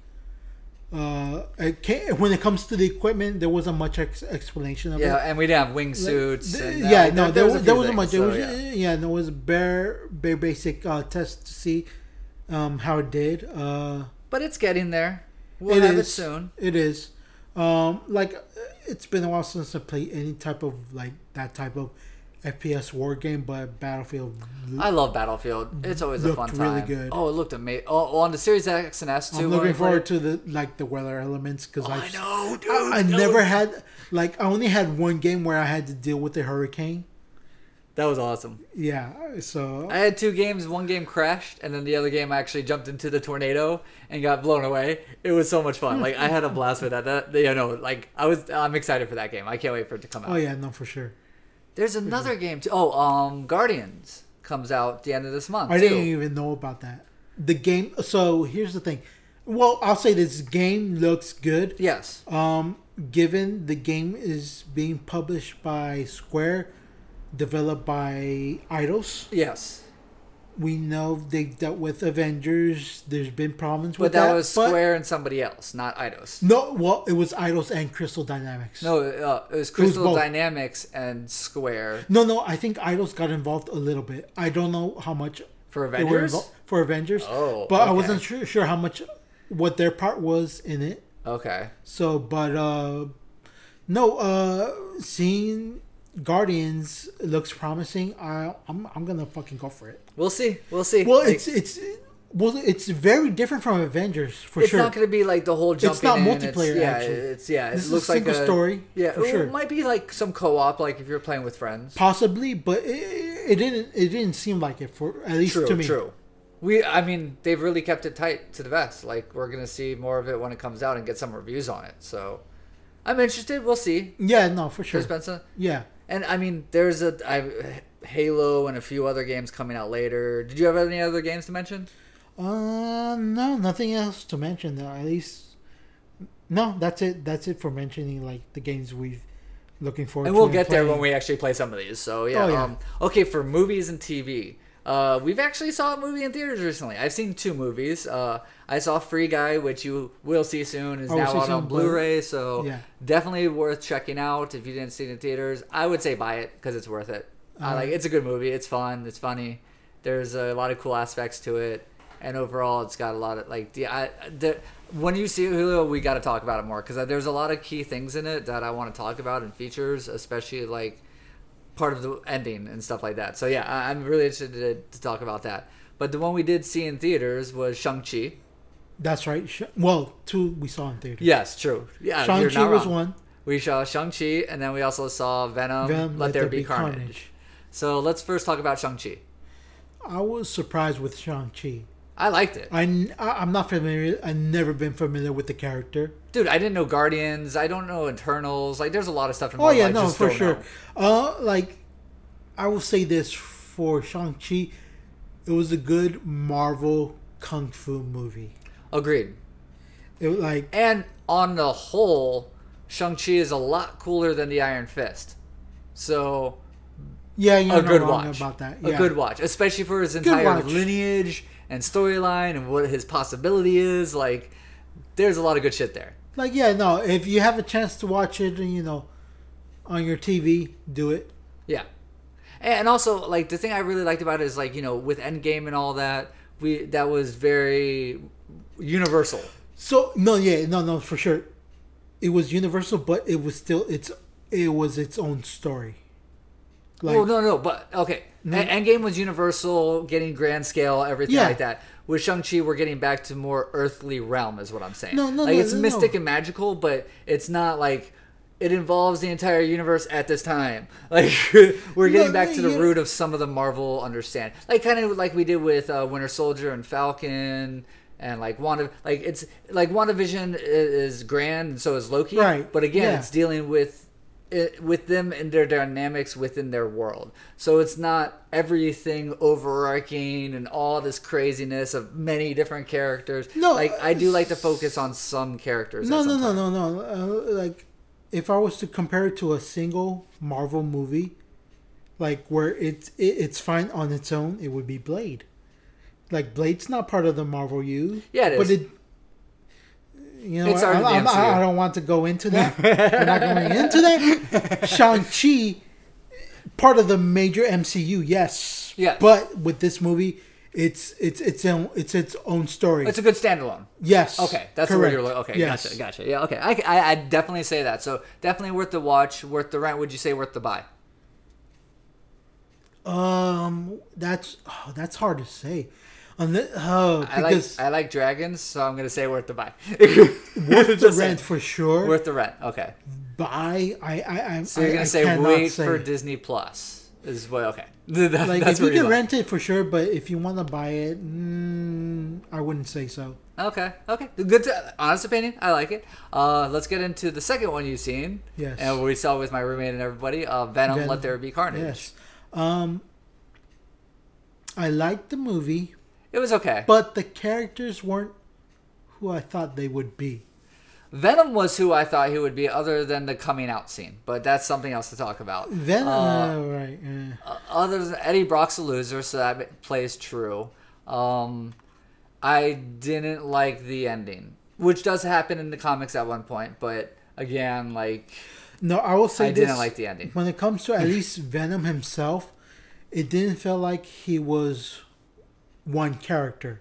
Uh, it when it comes to the equipment, there wasn't much ex- explanation of it. Yeah, and we didn't have wingsuits. Th- uh, yeah, no, there, was a was there wasn't much. It was, yeah. yeah. there was bare, bare basic uh, test to see um, how it did. Uh, But it's getting there. We'll It have it is. soon. it is, um, like, uh, it's been a while since I played any type of like that type of FPS war game, but Battlefield. I love Battlefield. It's always a fun time. Really good. Oh, it looked amazing. Oh, on the Series X and S too. I'm looking forward to the like the weather elements because Oh, I, I know, dude. I, I never had like I only had one game where I had to deal with the hurricane. That was awesome. Yeah, so I had two games. One game crashed, and then the other game I actually jumped into the tornado and got blown away. It was so much fun. Like I had a blast with that. That you know, like I was. I'm excited for that game. I can't wait for it to come oh, out. oh yeah, no for sure. There's another game too. Oh, um, Guardians comes out at the end of this month I too. didn't even know about that. The game. So here's the thing. Well, I'll say this game looks good. Yes. Um, given the game is being published by Square, developed by Eidos, Yes. We know they've dealt with Avengers. There's been problems But with that, But that. was Square and somebody else, not Eidos. No, well, it was Eidos and Crystal Dynamics. No, uh, it was Crystal both. Dynamics and Square no, no. I think Eidos got involved a little bit. I don't know how much for Avengers. involved for Avengers. Oh, but I wasn't sure, sure how much what their part was in it. Okay. So, but uh no, uh seeing Guardians looks promising. I I'm I'm gonna fucking go for it. We'll see. We'll see. Well, Like, it's it's well, it's very different from Avengers for it's sure. It's not going to be like the whole jumping. It's not in, multiplayer, It's, yeah, actually. it's yeah. It This is looks a like single a story, Yeah, for it sure. might be like some co-op, like if you're playing with friends. Possibly, but it, it didn't it didn't seem like it for at least True, to me. true. We, I mean, they've really kept it tight to the vest. Like we're gonna see more of it when it comes out and get some reviews on it. So, I'm interested. We'll see. Yeah, no, for sure. Some, Yeah. And I mean, there's a I, Halo and a few other games coming out later. Did you have any other games to mention? Uh, no, nothing else to mention. Though. At least, no, that's it. That's it for mentioning like the games we've looking forward and we'll get there when we actually play some of these. So yeah. Oh, yeah. Um, okay, for movies and TV, uh, we've actually saw a movie in theaters recently. I've seen two movies. Uh, I saw Free Guy, which you will see soon, is will now out on Blu-ray. So Yeah. definitely worth checking out if you didn't see it in theaters. I would say buy it because it's worth it. I like it's a good movie. It's fun. It's funny. There's a lot of cool aspects to it, and overall, it's got a lot of like the I the. When you see it, Julio, we got to talk about it more because there's a lot of key things in it that I want to talk about and features, especially like part of the ending and stuff like that. So yeah, I, I'm really interested to, to talk about that. But the one we did see in theaters was Shang Chi. That's right. Well, two we saw in theaters. Yes, true. Yeah, Shang Chi was one. We saw Shang Chi, and then we also saw Venom. Venom, Let, there, be, carnage. So let's first talk about Shang Chi. I was surprised with Shang Chi. I liked it, I am not familiar. I've never been familiar with the character. dude. I didn't know Guardians. I don't know Eternals. Like, there's a lot of stuff in Oh yeah, I no, for sure. know. Uh, like I will say this for Shang Chi, it was a good Marvel kung fu movie. Agreed. It was like And on the whole, Shang Chi is a lot cooler than the Iron Fist. So yeah, a good watch. about that. A good watch, especially for his entire lineage and storyline and what his possibility is. Like, there's a lot of good shit there. Like yeah, no. If you have a chance to watch it, you know, on your TV, do it. Yeah. And also, like, the thing I really liked about it is, like, you know, with Endgame and all that, we that was very universal. So no, yeah, no, no, for sure. It was universal, but it was still its it was its own story. Like, well, no, no, but okay. Mm-hmm. Endgame was universal, getting grand scale, everything yeah. like that. With Shang Chi, we're getting back to more earthly realm, is what I'm saying. No, no, like no, it's no, mystic no. and magical, but it's not like it involves the entire universe at this time. Like we're getting no, back to the yeah. root of some of the Marvel understand, like kind of like we did with uh, Winter Soldier and Falcon, and like Wanda. Like it's like WandaVision is, is grand, and so is Loki. Right. But again, yeah. it's dealing with it, with them and their dynamics within their world. So it's not everything overarching and all this craziness of many different characters. No, like I do like to focus on some characters. No, no, no, no, no, uh, like if I was to compare it to a single Marvel movie, like where it's it, it's fine on its own, it would be Blade. Like Blade's not part of the Marvel U. Yeah, it but it. You know, I, I, I, don't want to go into that. We're not going into that. Shang Chi, part of the major MCU, yes. Yeah. But with this movie, it's it's its own it's its own story. It's a good standalone. Yes. Okay, that's word you're. Okay, yes. gotcha, gotcha. Yeah, okay. I, I I definitely say that. So definitely worth the watch, worth the rent. Would you say worth the buy? Um, that's oh, that's hard to say. On the, oh, I like I like dragons, so I'm gonna say worth the buy. worth the rent for sure. Worth the rent. Okay. Buy. I I I. So you're gonna I, say I wait say. for Disney Plus is what? Okay. That, like if you can rent it for sure, but if you want to buy it, mm, I wouldn't say so. Okay, okay, good. To, honest opinion, I like it. Uh, let's get into the second one you've seen. Yes. And we saw with my roommate and everybody. Uh, Venom, Venom. Let There Be Carnage. Yes. Um. I liked the movie, It was okay. but the characters weren't who I thought they would be. Venom was who I thought he would be, other than the coming out scene. But that's something else to talk about. Venom, Uh, uh, right? Yeah. other than Eddie Brock's a loser, so that plays true. Um, I didn't like the ending, which does happen in the comics at one point, but again, like No, I will say I this: didn't like the ending. when it comes to at least Venom himself, it didn't feel like he was one character.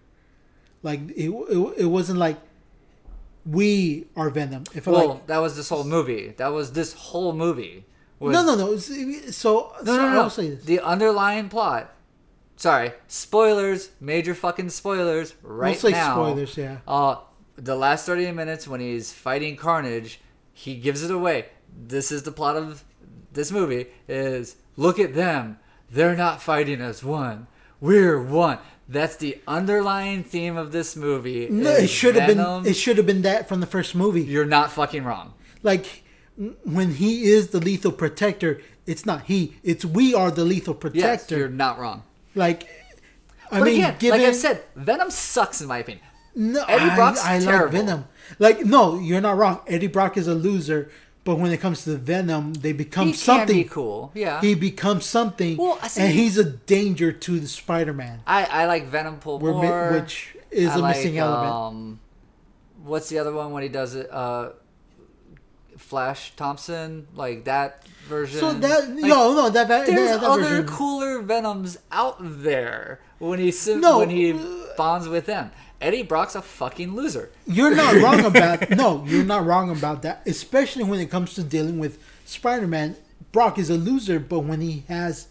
Like it, it, it wasn't like we are Venom. Felt Well, like that was this whole movie. That was this whole movie. was- no, no, no. So, no, so no, no. I'll say this. The underlying plot. Sorry, spoilers. Major fucking spoilers. Right now. spoilers. Yeah. Uh, the last 30 minutes when he's fighting Carnage, he gives it away. This is the plot of this movie is look at them. They're not fighting as one. We're one. That's the underlying theme of this movie. No, it should have been. It should have been that from the first movie. You're not fucking wrong. Like when he is the lethal protector, it's not he. It's we are the lethal protector. Yes, you're not wrong. like, I But mean, again, given like I've said, Venom sucks in my opinion. no, Eddie I, Brock's I like terrible. Venom. Like, no, you're not wrong. Eddie Brock is a loser, but when it comes to Venom, they become He something. can be cool. Yeah. He becomes something, Well, and he's a danger to the Spider-Man, I, I like Venom pull We're more. which is I a like, missing element. Um, what's the other one when he does it? Uh, Flash Thompson, like that version. so that Like, no, no, that, that, there's that, that other version- cooler Venoms out there when he No, when he uh, bonds with them. Eddie Brock's a fucking loser. You're not wrong about no, you're not wrong about that. Especially when it comes to dealing with Spider-Man. Brock is a loser, but when he has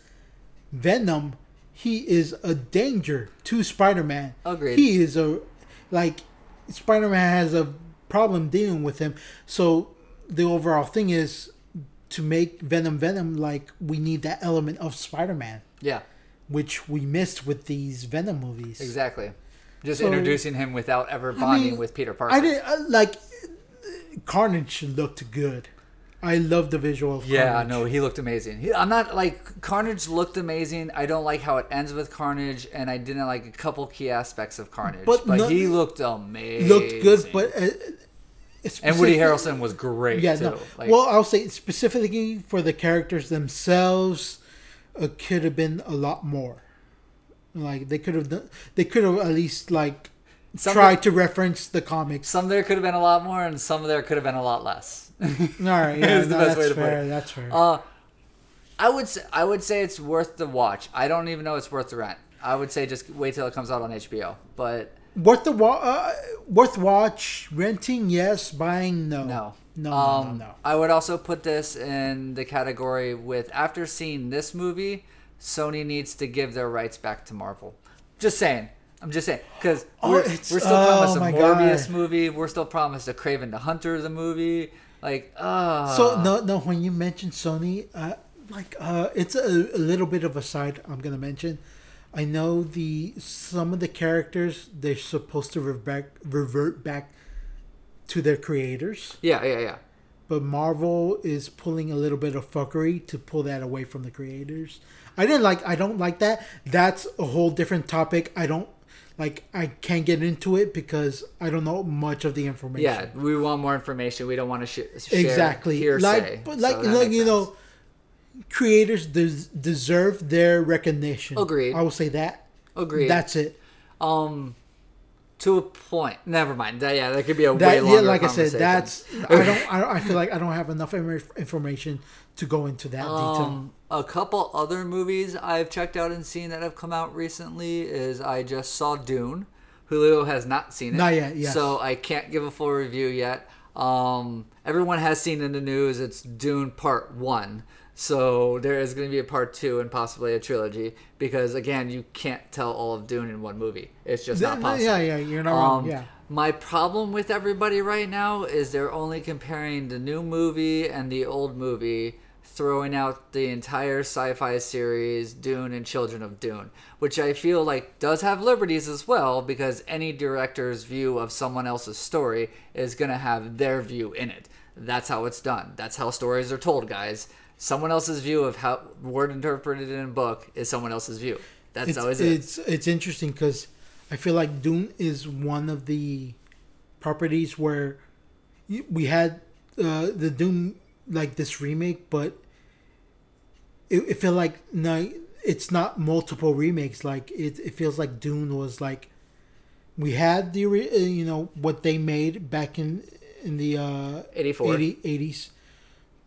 Venom, he is a danger to Spider-Man. Agreed. He is a like Spider-Man has a problem dealing with him. So the overall thing is to make Venom Venom like we need that element of Spider-Man, Yeah, which we missed with these Venom movies. exactly. Just So- introducing him without ever I bonding mean, with Peter Parker. I didn't uh, like Carnage looked good. I love the visual of Yeah, Carnage. no, he looked amazing. He, I'm not like Carnage looked amazing. I don't like how it ends with Carnage, and I didn't like a couple key aspects of Carnage. But, But no- he looked amazing. looked good, but uh, and Woody Harrelson was great Yeah, too. no. Like, well, I'll say specifically for the characters themselves, it could have been a lot more. Like they could have done, they could have at least like Some tried to reference the comics. some there could have been a lot more, and some there could have been a lot less. All right, yeah, the no, best way that's fair. That's fair. Uh, I would say I would say it's worth the watch. I don't even know it's worth the rent. I would say just wait till it comes out on HBO. But Worth the wa- uh, worth watch renting yes buying no no. no no, um, no, no. I would also put this in the category with after seeing this movie, Sony needs to give their rights back to Marvel. Just saying. I'm just saying because Oh, we're, we're still oh promised a Morbius God. movie. We're still promised a Kraven the Hunter the movie. Like, uh So no, no. When you mentioned Sony, uh, like uh, it's a, a little bit of a side I'm gonna mention. I know the some of the characters they're supposed to revert back, revert back to their creators, yeah, yeah, yeah. But Marvel is pulling a little bit of fuckery to pull that away from the creators. I didn't like. I don't like that. That's a whole different topic. I don't like. I can't get into it because I don't know much of the information. Yeah, we want more information. We don't want to sh- share exactly hearsay. like but like so you know, makes you know sense. creators des- deserve their recognition Agreed. i will say that Agreed. that's it um, to a point. Never mind. That, yeah, that could be a way that longer yeah like i said that's i don't I, I feel like i don't have enough information to go into that detail Um, a couple other movies I've checked out and seen that have come out recently is I just saw Dune. Julio has not seen it. Not yet, yes. So I can't give a full review yet. Um, everyone has seen in the news it's Dune Part 1. So there is going to be a part 2 and possibly a trilogy because again, you can't tell all of Dune in one movie. It's just not possible. yeah yeah you're not wrong Um, yeah My problem with everybody right now is they're only comparing the new movie and the old movie, throwing out the entire sci fi series, Dune and Children of Dune, which I feel like does have liberties as well because any director's view of someone else's story is going to have their view in it. That's how it's done. That's how stories are told, guys. Someone else's view of how word interpreted in a book is someone else's view. That's it's, how it is. it's it's interesting because i feel like dune is one of the properties where we had uh, the Dune like this remake, but it, it felt like no, it's not multiple remakes. Like it, it feels like Dune was like we had the uh, you know what they made back in in the uh, 84. 80, 80s,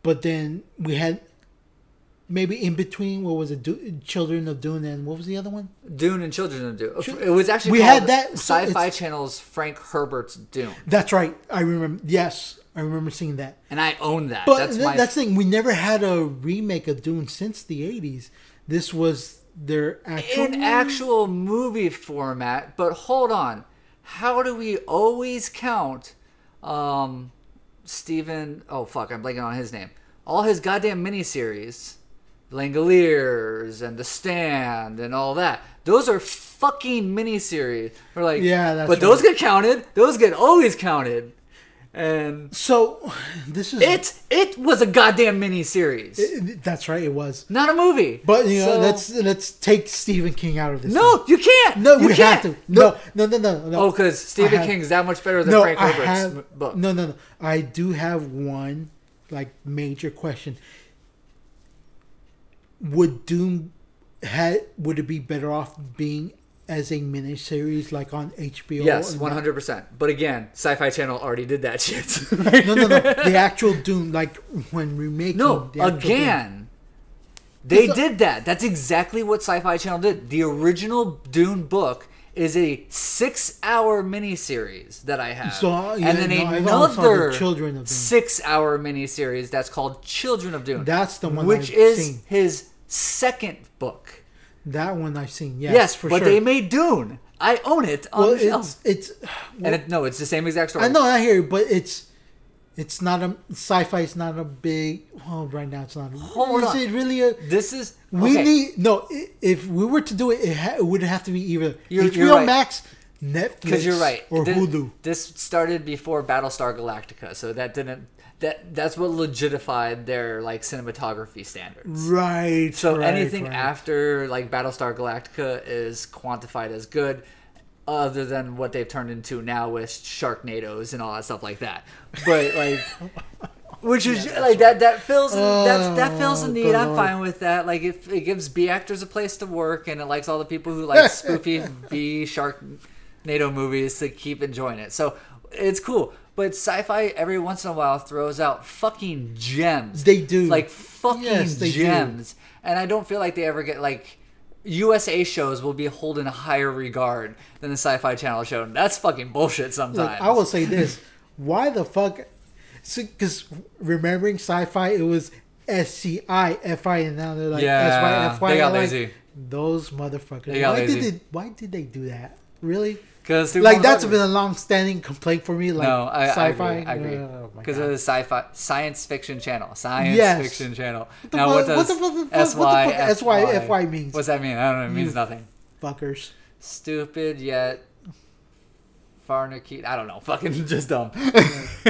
but then we had maybe in between what was it, Du- Children of Dune, and what was the other one? Dune and Children of Dune. It was actually We had that, so Sci-Fi Channel's Frank Herbert's Dune, That's right. I remember. Yes, I remember seeing that. and I own that. But that's th- my that's the thing. We never had a remake of Dune since the '80s. This was their actual. in actual movie format. But hold on, how do we always count um, Stephen? Oh fuck, I'm blanking on his name. All his goddamn miniseries, Langoliers and The Stand and all that. Those are fucking miniseries. We're like, Yeah, that's but those get counted. Those get always counted. And so this is it it was a goddamn miniseries, it- That's right. It was. not a movie. But you know, So- let's let's take Stephen King out of this. no, you can't. no, You we can't. have to. No, no, no, no, no. Oh, because Stephen have- King's that much better than no, Frank Herbert's have book. no, no, no. I do have one like major question. Would Dune had would it be better off being as a miniseries like on HBO? Yes, one hundred percent. But again, Sci-Fi Channel already did that shit. No, no, no. The actual Dune, like when remaking. no, the Dune. again, they It's a- did that. That's exactly what Sci-Fi Channel did. The original Dune book is a six-hour miniseries that I have, So, yeah, and then no, I also saw the another Children of Dune. six-hour miniseries that's called Children of Dune. That's the one which I've is seen. his second book. That one I've seen. Yes, Yes, for but sure. they made Dune. I own it on well, the shelf. it's it's. and it, no, it's the same exact story. I know I hear, you, but it's it's not a sci-fi. It's not a big. Oh, right now it's not. Hold is on. it really a? This is We okay. need no. If we were to do it, it, ha- it would have to be either You're- HBO you're right. Max, Netflix, because you're right. or Hulu. This started before Battlestar Galactica, so that didn't that that's what legitified their like cinematography standards. Right. So right, anything right. after like Battlestar Galactica is quantified as good, other than what they've turned into now with Sharknadoes and all that stuff like that. But like, which is like that that fills that's that fills a Oh, need. I'm fine with that. Like it, it gives B actors a place to work, and it likes all the people who like spoofy B Sharknado movies to keep enjoying it. So it's cool. But sci-fi every once in a while throws out fucking gems. They do. like fucking Yes, they do. gems, and I don't feel like they ever get like USA shows will be held in a higher regard than the Sci-Fi Channel show. And that's fucking bullshit sometimes. Look, I will say this: Why the fuck? Because remembering sci-fi, it was S C I F I, and now they're like Yeah, S Y F Y. they got I'm like, lazy. Those motherfuckers. They got why lazy. did they? Why did they do that? Really? Because Like that's been a long-standing complaint for me. Like no, I, sci-fi. I agree. I agree. Oh Because God. of the sci-fi science fiction channel, science Yes. fiction channel. the now fuck- what does what the fuck- what the S Y fuck F Y means? What's that mean? I don't know. It means You- nothing. fuckers. Stupid yet Farnaky. I don't know. Fucking just dumb.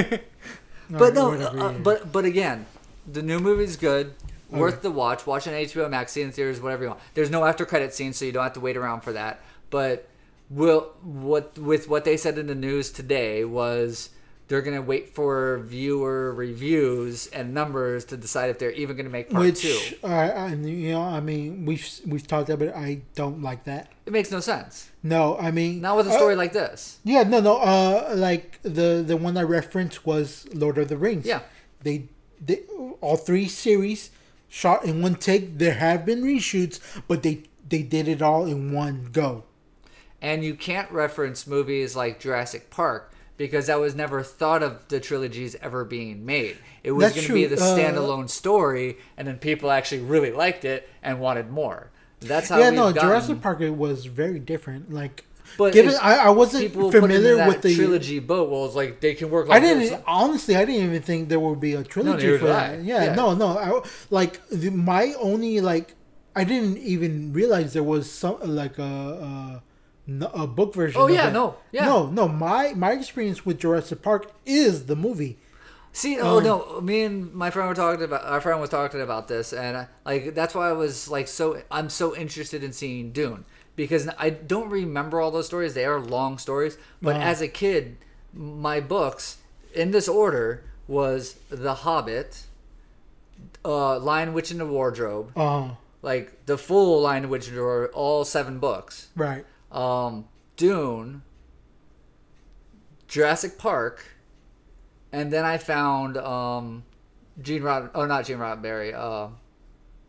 but no, uh, but but again, the new movie's good. Worth the watch. Watch on HBO Max, see in theaters, whatever you want. There's no after credit scene, so you don't have to wait around for that. But will what with what they said in the news today was they're gonna wait for viewer reviews and numbers to decide if they're even gonna make part which two. uh, you know, I mean, we've we've talked about it. I don't like that. It makes no sense. No, I mean, Not with a uh, story like this. Yeah, no, no. Uh, like the the one I referenced was Lord of the Rings. Yeah. they, they all three series shot in one take. There have been reshoots, but they they did it all in one go. And you can't reference movies like Jurassic Park because that was never thought of the trilogies ever being made. It was going to be the Uh, standalone story, and then people actually really liked it and wanted more. That's how yeah, no, gotten- Jurassic Park was very different. Like, But given I, I wasn't people put it in familiar with the trilogy boat. Well, it's like they can work. I Like didn't this. honestly. I didn't even think there would be a trilogy neither for that. Yeah, Yeah. no, no. I, like the, my only like, I didn't even realize there was some like a a, n- a book version. Oh yeah, it. no, yeah. no, no. My my experience with Jurassic Park is the movie. See, oh Um, no, me and my friend were talking about. Our friend was talking about this, and uh, like that's why I was like so. I'm so interested in seeing Dune because I don't remember all those stories. They are long stories, but Wow. as a kid, my books in this order was The Hobbit, uh, Lion, Witch, and the Wardrobe, Uh, like the full Lion, Witch, and the Wardrobe, all seven books. right. Um, Dune, Jurassic Park, and then I found um, Gene Rod. Oh, not Gene Roddenberry. Uh,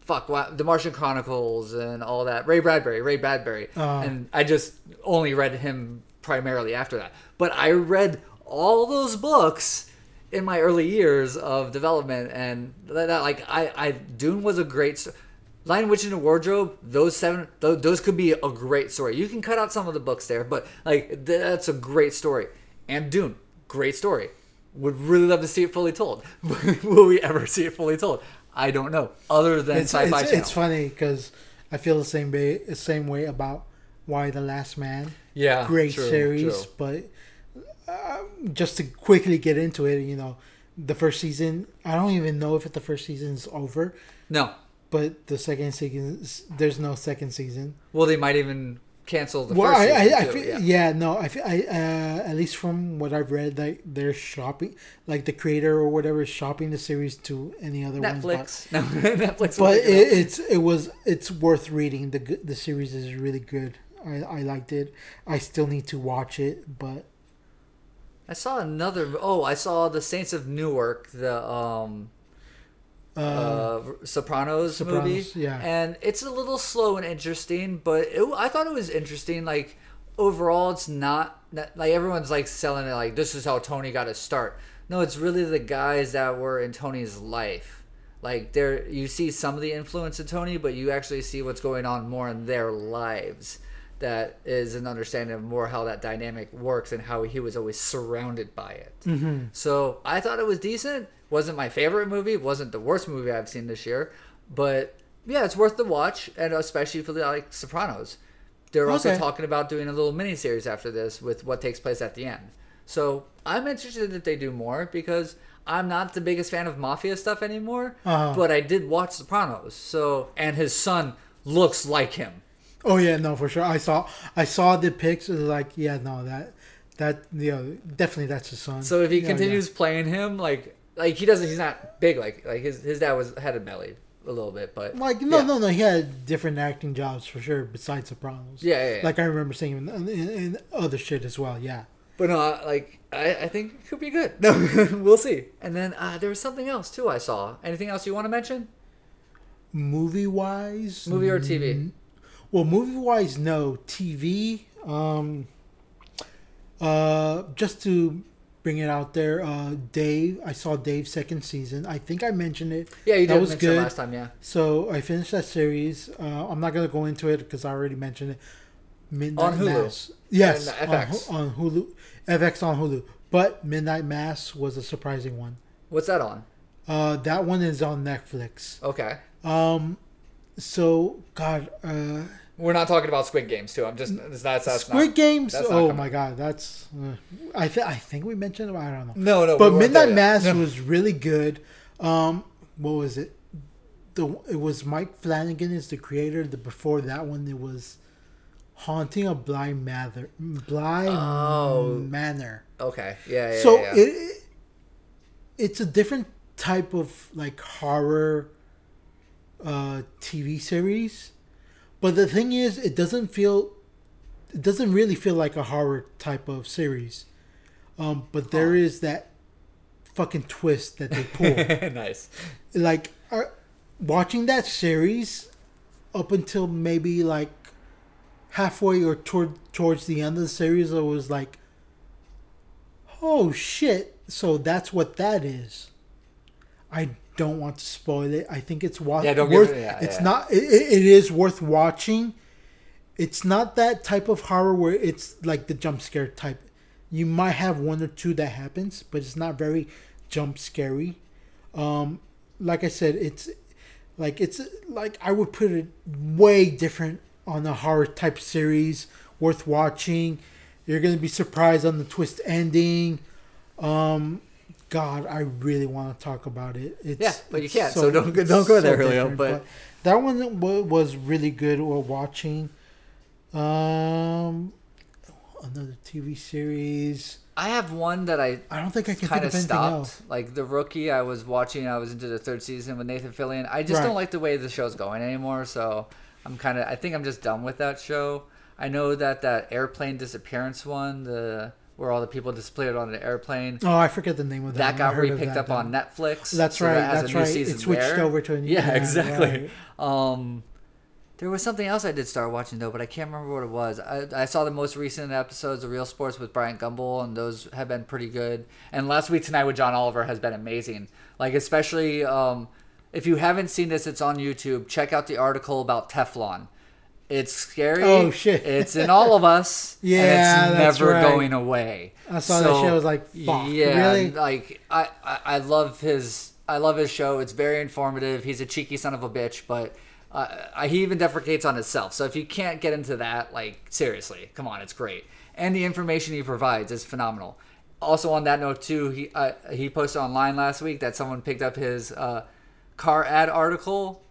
fuck, what, The Martian Chronicles and all that. Ray Bradbury. Ray Bradbury. Uh. and I just only read him primarily after that. But I read all those books in my early years of development, and that, that, like I, I Dune was a great. sto- Lion Witch in the Wardrobe, those seven, those, those could be a great story. You can cut out some of the books there, but like th- that's a great story. And Dune, great story. Would really love to see it fully told. Will we ever see it fully told? I don't know. Other than It's, Sci-Fi it's, Channel. it's funny because I feel the same way the same way about Y: The Last Man. yeah, Great true, series, true. but uh, just to quickly get into it, you know, the first season. I don't even know if the first season is over, No. But the second season, there's no second season. Well, they might even cancel the well, first I, season I, I too, feel, yeah. yeah. no, I, feel, I uh, at least from what I've read, like they're shopping, like the creator or whatever is shopping the series to any other one. but- Netflix. No, Netflix. but it, it it's it was it's worth reading. the The series is really good. I, I liked it. I still need to watch it, but I saw another. Oh, I saw the Saints of Newark, the um, uh, uh, Sopranos, movie, yeah. and it's a little slow and interesting, but it, I thought it was interesting. Like overall, it's not not- like everyone's like selling it like this is how Tony got his start. No, it's really the guys that were in Tony's life. Like there, you see some of the influence of Tony, but you actually see what's going on more in their lives. That is an understanding of more how that dynamic works and how he was always surrounded by it. mm-hmm. So I thought it was decent. wasn't my favorite movie. wasn't the worst movie I've seen this year, but yeah, it's worth the watch, and especially for the like Sopranos. They're also talking about doing a little mini series after this with what takes place at the end. So I'm interested that they do more because I'm not the biggest fan of mafia stuff anymore. Uh-huh. But I did watch Sopranos, so and his son looks like him. Oh yeah, no, for sure. I saw I saw the pics. It was like, yeah, no, that that you know, definitely that's his son. So if he Yeah, continues playing him, like like he doesn't, he's not big. Like like his his dad was had a belly a little bit, but like no, yeah. no, no, he had different acting jobs for sure besides Sopranos. Yeah, yeah, yeah. Like I remember seeing him in, in, in other shit as well. Yeah. But no, like I, I think it could be good. No, we'll see. And then uh, there was something else too. I saw. Anything else you want to mention? Movie wise, Movie or TV? Well, movie wise, no. TV, um, uh, just to bring it out there, uh, Dave. I saw Dave's second season. I think I mentioned it. Yeah, you That did was mention it good. last time. Yeah. So I finished that series. Uh, I'm not gonna go into it because I already mentioned it. Midnight On Hulu. Mass. Yes, on, FX. On Hulu, FX on Hulu. But Midnight Mass was a surprising one. What's that on? Uh, that one is on Netflix. Okay. Um, so God, uh, We're not talking about Squid Games too. I'm just that's that's Squid not, Games. that's Oh my God, that's. Uh, I think I think we mentioned it. I don't know. No, no. but we Midnight there Mass. No. was really good. Um, what was it? The it was Mike Flanagan is the creator. The before that one it was Haunting of Bly Mather, Bly Oh. Manor. Okay. Yeah. Yeah. so yeah, yeah. it it's a different type of like horror uh TV series. But the thing is it doesn't feel it doesn't really feel like a horror type of series. Um but there is that fucking twist that they pull. nice. like uh, watching that series up until maybe like halfway or toward towards the end of the series I was like oh shit so that's what that is I don't want to spoil it. I think it's wa- Yeah, worth it- yeah, it's yeah. not it, it it is worth watching. It's not that type of horror where it's like the jump scare type. You might have one or two that happens but it's not very jump scary. Um like i said it's like it's like i would put it way different on a horror type series worth watching. You're gonna be surprised on the twist ending. Um god i really want to talk about it it's, Yeah, but you can't, so don't go- don't go there, Julio, different, but- that one was really good while watching um another tv series I have one that I i don't think i can kind of of stopped. else Like the rookie, I was watching. I was into the third season with Nathan Fillion. I just Right. don't like the way the show's going anymore. So I'm kind of. I think I'm just done with that show. I know that that airplane disappearance one, the where all the people disappeared on an airplane. oh i forget the name of that That. Got re-picked up though. on Netflix. that's so right that that's right it switched there. over to a new Yeah, exactly. right. Um, there was something else I did start watching though, but I can't remember what it was. I, I saw the most recent episodes of Real Sports with Bryant Gumbel, and those have been pretty good. And last week tonight with John Oliver has been amazing. Like especially um, if you haven't seen this, it's on YouTube. Check out the article about Teflon. It's scary. Oh, shit. It's in all of us. Yeah, and it's never right. going away. I saw that show. I was like, fuck, yeah, really? like I, I, I love his I love his show. It's very informative. He's a cheeky son of a bitch, but uh, I, he even deprecates on himself. So if you can't get into that, like seriously, come on, it's great. And the information he provides is phenomenal. Also on that note too, he uh, he posted online last week that someone picked up his uh, car ad article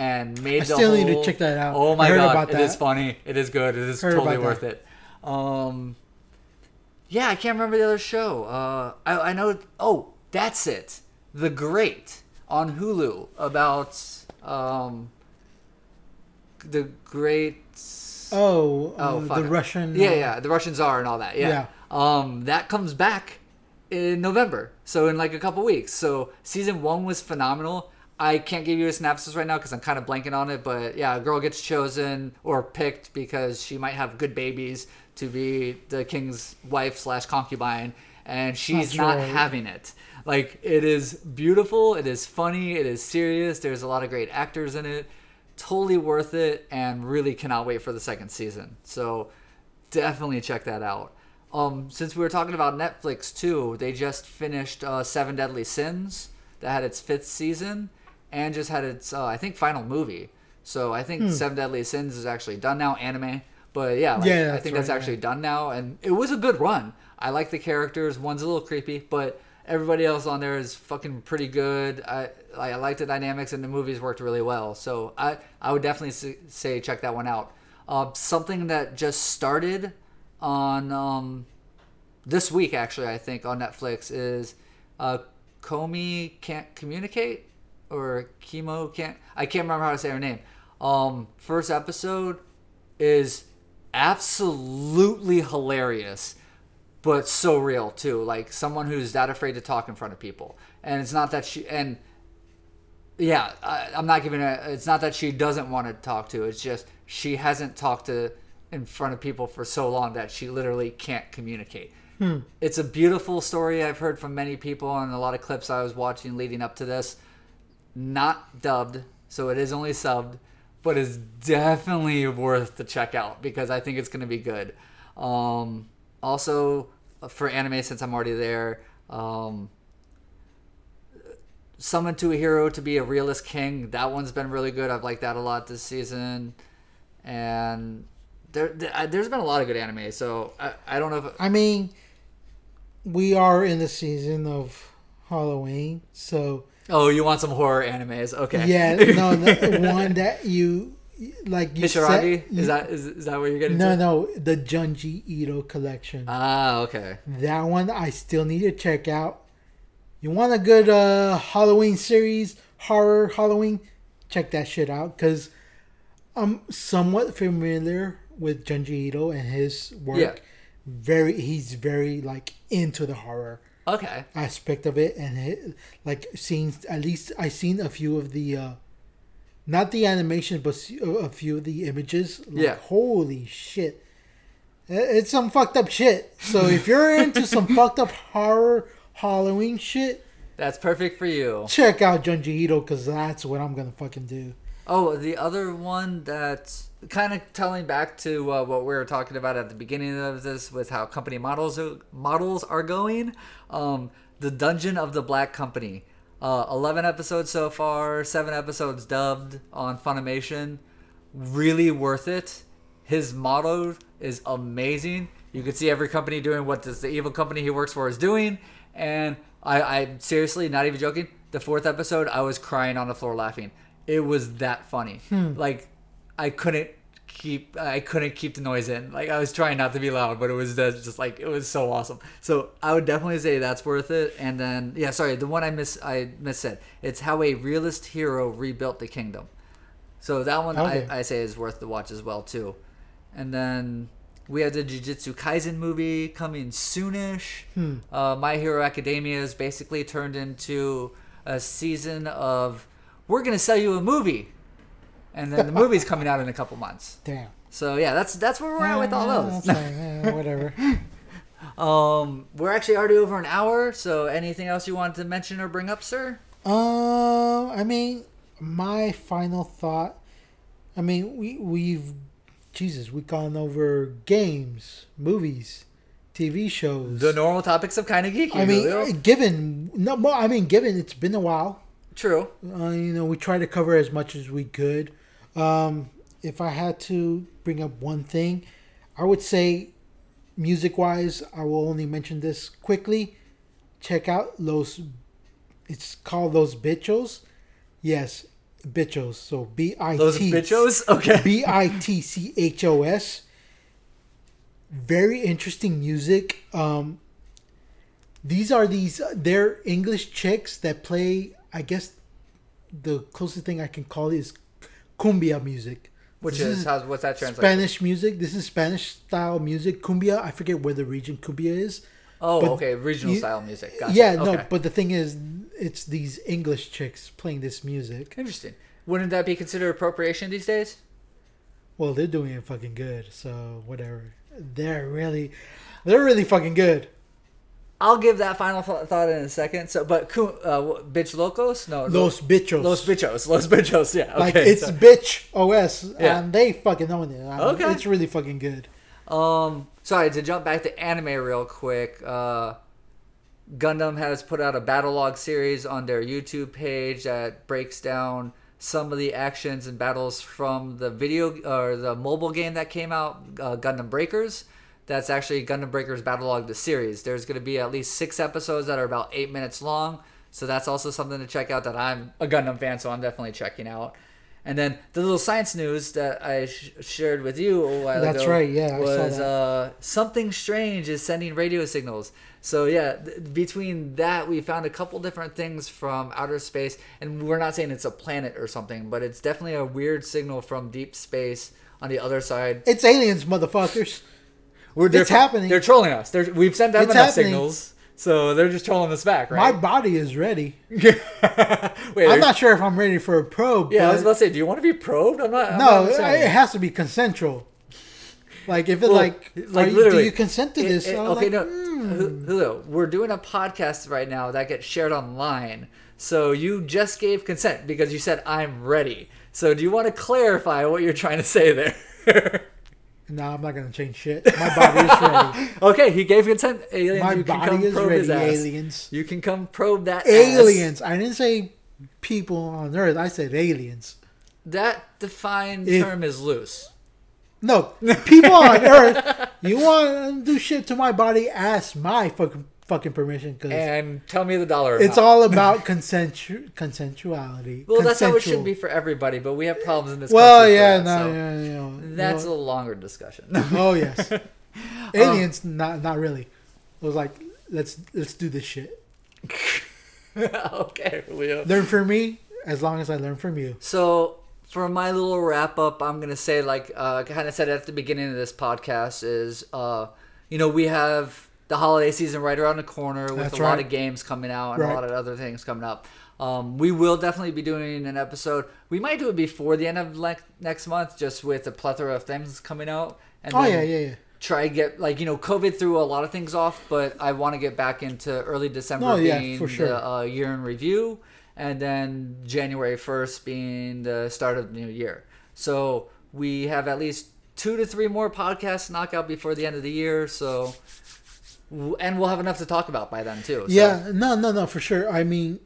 and made I the still need to check that out. Oh my heard god, it is funny. It is good. It is Heard totally worth that. it. Um, yeah, I can't remember the other show. Uh, I, I know. Oh, that's it. The Great on Hulu about um, the Great. oh, Oh, uh, the russian Yeah, uh, yeah, the Russian Tsar and all that. Yeah. Yeah. Um, that comes back in November, so in like a couple weeks. So season one was phenomenal. I can't give you a synopsis right now because I'm kind of blanking on it, but yeah, a girl gets chosen or picked because she might have good babies to be the king's wife slash concubine, and she's That's not right. having it. Like it is beautiful, it is funny, it is serious. There's a lot of great actors in it. Totally worth it, and really cannot wait for the second season. So definitely check that out. Um, since we were talking about Netflix too, they just finished uh, Seven Deadly Sins that had its fifth season and just had its uh, I think final movie. So I Hmm. think Seven Deadly Sins is actually done now, anime. But yeah, like, Yeah, I that's think that's right, actually done now, and it was a good run. I like the characters. One's a little creepy, but everybody else on there is fucking pretty good. I I like the dynamics, and the movies worked really well. So I I would definitely say check that one out. Uh, something that just started on um, this week actually I think on Netflix is uh, Komi can't communicate or chemo can't I can't remember how to say her name. Um, first episode is absolutely hilarious, but so real too. Like someone who's that afraid to talk in front of people, and it's not that she and yeah, I, I'm not giving it. It's not that she doesn't want to talk to. It's just she hasn't talked to in front of people for so long that she literally can't communicate. It's a beautiful story. I've heard from many people and a lot of clips I was watching leading up to this. Not dubbed, so it is only subbed, but it's definitely worth to check out because I think it's going to be good. Um, also, for anime, since I'm already there, um, Summon to a Hero to be a realist king. That one's been really good. I've liked that a lot this season, and there there's been a lot of good anime. So I, I don't know if I mean, we are in the season of Halloween, so oh you want some horror animes? Okay. yeah, no, the one that you like you Hisaragi said- is that is, is that what you're getting? No, to? no, no, the Junji Ito collection. Ah, okay. That one I still need to check out. You want a good uh, Halloween series, horror Halloween? Check that shit out because I'm somewhat familiar with Junji Ito and his work. Yeah. Very, he's very like into the horror Okay. aspect of it, and it, like seeing at least I seen a few of the, uh, not the animation, but a few of the images. Like, Yeah. Holy shit. It's some fucked up shit. So if you're into some fucked up horror Halloween shit, That's perfect for you. check out Junji Ito because that's what I'm gonna fucking do. Oh, the other one that's kind of telling back to uh, what we were talking about at the beginning of this with how company models are, models are going. Um, the Dungeon of the Black Company. Uh, 11 episodes so far, 7 episodes dubbed on Funimation. Really worth it. His motto is amazing. You can see every company doing what this, the evil company he works for is doing. And I, I seriously, not even joking, the fourth episode, I was crying on the floor laughing. It was that funny. Like, I couldn't keep I couldn't keep the noise in. Like I was trying not to be loud, but it was just like it was so awesome. So I would definitely say that's worth it. And then yeah, sorry, the one I miss I miss said it's how a realist hero rebuilt the kingdom. So that one Okay. I, I say is worth the watch as well too. And then we have the Jujutsu Kaisen movie coming soonish. Uh, My Hero Academia is basically turned into a season of we're gonna sell you a movie, and then the movie's coming out in a couple months. Damn. So yeah, that's that's where we're at with all those. whatever. Um, we're actually already over an hour. So anything else you wanted to mention or bring up, sir? Um, I mean, my final thought. I mean, we we've, Jesus, we've gone over games, movies, TV shows. The normal topics of kind of geeky. I mean, Julio. given no, I mean, given it's been a while. True. Uh, you know, we try to cover as much as we could. Um, if I had to bring up one thing, I would say, music wise, I will only mention this quickly. Check out Los. It's called Los Bitchos. Yes, Bitchos. So B I Those T Bitchos. Okay. B I T C H O S. Very interesting music. Um, these are these they're English chicks that play. I guess the closest thing I can call it is cumbia music. Which This is, how's what's that translate? Spanish music. This is Spanish style music. Cumbia. I forget where the region cumbia is. Oh, but okay. Regional you- style music. Gotcha. Yeah, no, but the thing is, it's these English chicks playing this music. Interesting. Wouldn't that be considered appropriation these days? Well, they're doing it fucking good, so whatever. They're really, they're really fucking good. I'll give that final th- thought in a second. So, but uh, bitch locos? No, Los Bitchos. Los Bitchos. Los Bitchos. Yeah. Okay. like it's so- bitch OS, Yeah. and they fucking own it. I mean, Okay. it's really fucking good. Um, sorry to jump back to anime real quick. Uh, Gundam has put out a battle log series on their YouTube page that breaks down some of the actions and battles from the video or the mobile game that came out, uh, Gundam Breakers. That's actually Gundam Breakers Battlogue the series. There's going to be at least six episodes that are about eight minutes long. So that's also something to check out that I'm a Gundam fan, so I'm definitely checking out. And then the little science news that I sh- shared with you a while That's ago right, yeah, I saw was uh, something strange is sending radio signals. So yeah, th- between that we found a couple different things from outer space, and we're not saying it's a planet or something, but it's definitely a weird signal from deep space on the other side. It's aliens, motherfuckers. We're, they're, It's happening. They're trolling us. They're, we've sent them It's enough happening. signals. So they're just trolling us back, right? My body is ready. Wait, I'm not sure if I'm ready for a probe. Yeah, I was about to say, do you want to be probed? I'm not. I'm no, not it it has to be consensual. Like if it Well, like, like you- do you consent to this? it- okay, like, no, hmm. Hu- we're doing a podcast right now that gets shared online. So you just gave consent because you said I'm ready. So do you want to clarify what you're trying to say there? No, I'm not gonna change shit. My body is ready. okay, he gave consent. Aliens, My you can body come is probe ready. his ass. Aliens. You can come probe that ass. Aliens. I didn't say people on Earth. I said aliens. That defined If- term is loose. No, people on Earth. You want to do shit to my body? Ask my fucking fucking permission because And tell me the dollar. it's all about consensu- consensuality. Well, that's how it Consensual. should be for everybody, but we have problems in this Well, yeah, that, no, so yeah, yeah. That's No. a longer discussion. Oh yes, aliens. not not really. It was like let's let's do this shit. okay, Leo. Learn from me as long as I learn from you. So for my little wrap up, I'm gonna say like uh, kind of said at the beginning of this podcast is uh, you know we have the holiday season right around the corner with That's a lot of games coming out and Right. a lot of other things coming up. Um, we will definitely be doing an episode. We might do it before the end of le- next month, just with a plethora of things coming out. And Oh then yeah, yeah, yeah. Try get like you know COVID threw a lot of things off, but I want to get back into early December Oh, yeah, being for sure. the uh, year in review, and then January first being the start of the new year. So we have at least two to three more podcasts knock out before the end of the year. So, and we'll have enough to talk about by then too. So, Yeah, no, no, no, for sure. I mean,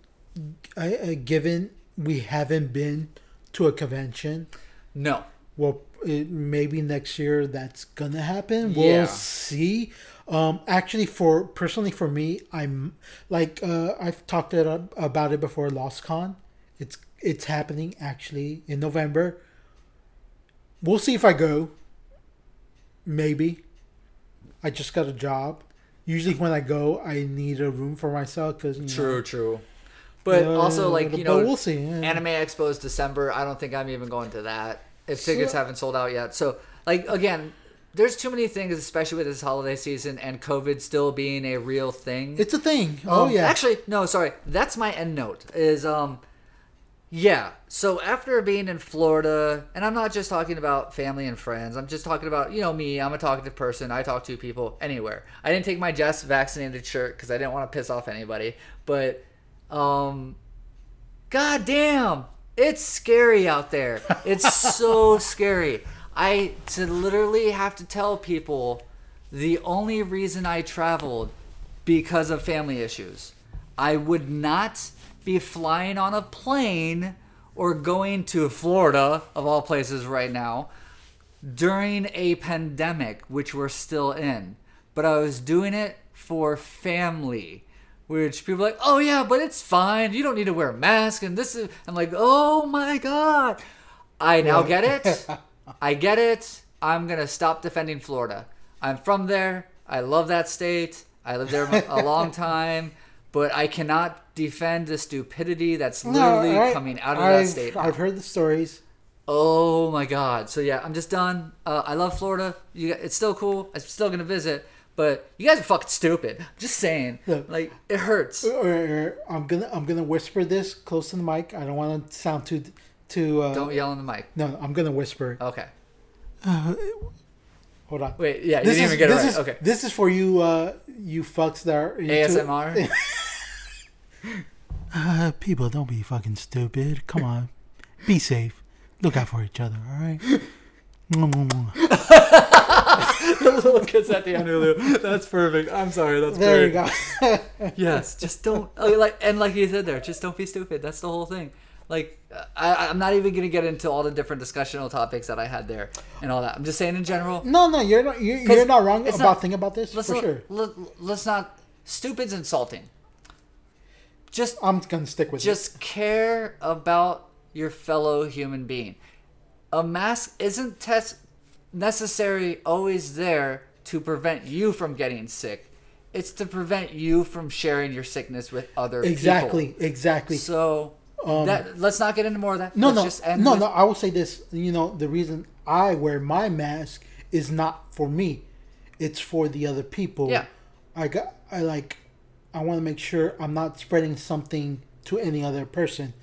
I, uh, given we haven't been to a convention, No. well, it, maybe next year that's gonna happen. We'll Yeah. see. Um, actually, for personally for me, I'm like uh, I've talked it up, about it before. Loscon, it's it's happening actually in November. We'll see if I go. Maybe. I just got a job. Usually, when I go, I need a room for myself because True. know, True. But uh, also like you know, we'll see. yeah. Anime Expo is December. I don't think I'm even going to that if tickets So- haven't sold out yet. So, like again, there's too many things, especially with this holiday season and COVID still being a real thing. It's a thing. oh Um, yeah. Actually, no, sorry. That's my end note. Is um, yeah. So after being in Florida, and I'm not just talking about family and friends. I'm just talking about you know me. I'm a talkative person. I talk to people anywhere. I didn't take my Jess vaccinated shirt because I didn't want to piss off anybody. But um, god damn, it's scary out there. It's so scary. I to literally have to tell people the only reason I traveled because of family issues. I would not be flying on a plane or going to Florida, of all places, right now, during a pandemic, which we're still in. But I was doing it for family. Which people are like, oh yeah, but it's fine. You don't need to wear a mask. And this is, I'm like, oh my god. I now get it. I get it. I'm gonna stop defending Florida. I'm from there. I love that state. I lived there a long time, but I cannot defend the stupidity that's literally I- coming out of I've, that state. I've heard the stories. Oh my god! So yeah, I'm just done. Uh, I love Florida. You, it's still cool. I'm still gonna visit, but you guys are fucking stupid. Just saying, Look. like it hurts. Or, or I'm gonna I'm gonna whisper this close to the mic. I don't want to sound too too. Uh, Don't yell in the mic. no, I'm gonna whisper. Okay. Hold on. Wait. Yeah, you this didn't is even get it this right. is okay. this is for you uh you fucks that are ASMR. Uh, people, don't be fucking stupid. Come on, be safe. Look out for each other. All right. The little kids at the end, Julio. That's perfect. I'm sorry. That's there great. you go. yes, just don't oh, like and like you said there, just don't be stupid. That's the whole thing. Like I, I'm not even gonna get into all the different discussional topics that I had there and all that. I'm just saying in general. no, no, you're not. You're, you're not wrong about not- thinking about this for not, sure. let, let's not. Stupid's insulting. Just I'm gonna stick with it. just care about your fellow human being. A mask isn't tes- necessary always there to prevent you from getting sick. It's to prevent you from sharing your sickness with other Exactly, people. exactly. Exactly. So um, that let's not get into more of that. No, let's no, just end no, with- no. I will say this. You know, the reason I wear my mask is not for me; it's for the other people. Yeah. I got. I like. I want to make sure I'm not spreading something to any other person.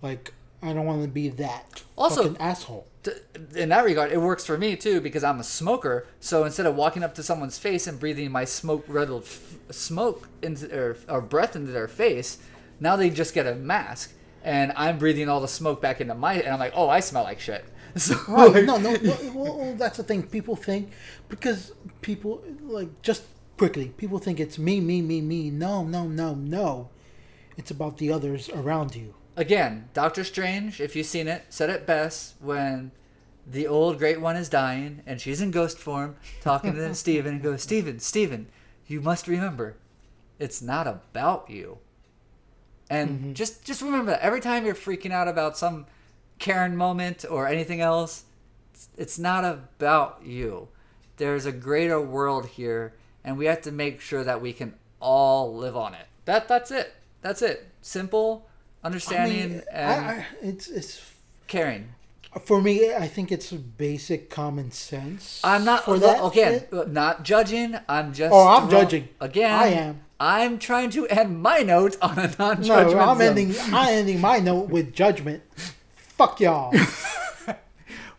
Like I don't want to be that Also- fucking asshole. Th- in that regard, it works for me too because I'm a smoker. So instead of walking up to someone's face and breathing my smoke-riddled f- smoke into or, or breath into their face, now they just get a mask, and I'm breathing all the smoke back into my. And I'm like, oh, I smell like shit. So Right? No, no, no. Well, well, that's the thing. People think because people like just quickly. People think it's me, me, me, me. No, no, no, no. It's about the others around you. again, Doctor Strange, if you've seen it, said it best when the old great one is dying and she's in ghost form talking to Stephen and goes, Stephen, Stephen, you must remember, it's not about you. And mm-hmm. just just remember that every time you're freaking out about some Karen moment or anything else, it's, it's not about you. There's a greater world here, and we have to make sure that we can all live on it. That that's it. That's it. Simple, I understanding, mean, and I, it's it's caring. for me. I think it's basic common sense. I'm not for that again shit. not judging. I'm just Oh, I'm judging. again. I am. I'm trying to end my note on a non-judgment. No, I'm zone. ending. I'm ending my note with judgment. Fuck y'all.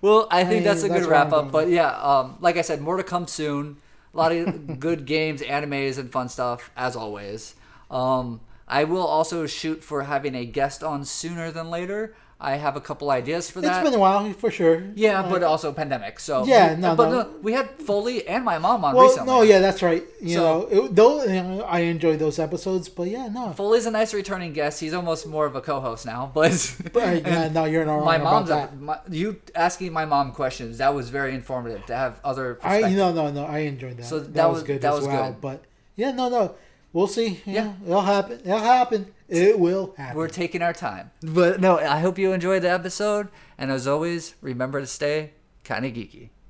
Well, I think mean, that's a that's good wrap up. But yeah, um, like I said, more to come soon. A lot of good games, animes, and fun stuff as always. Um, I will also shoot for having a guest on sooner than later. I have a couple ideas for that. It's been a while for sure. yeah, but also pandemic. So Yeah, no, but no. we had Foley and my mom on Well, recently. no, yeah, that's right. You So- know, it, though you know, I enjoy those episodes, but yeah, no. Foley's a nice returning guest. He's almost more of a co-host now, but But yeah, no, you're not wrong my about mom's a, my, you asking my mom questions that was very informative to have other I no, no, no. I enjoyed that. So that, that was, was- good that as was well. good. But yeah, no, no. We'll see. Yeah, Yeah. it'll happen. It'll happen. It will happen. We're taking our time. But no, I hope you enjoyed the episode. And as always, remember to stay kind of geeky.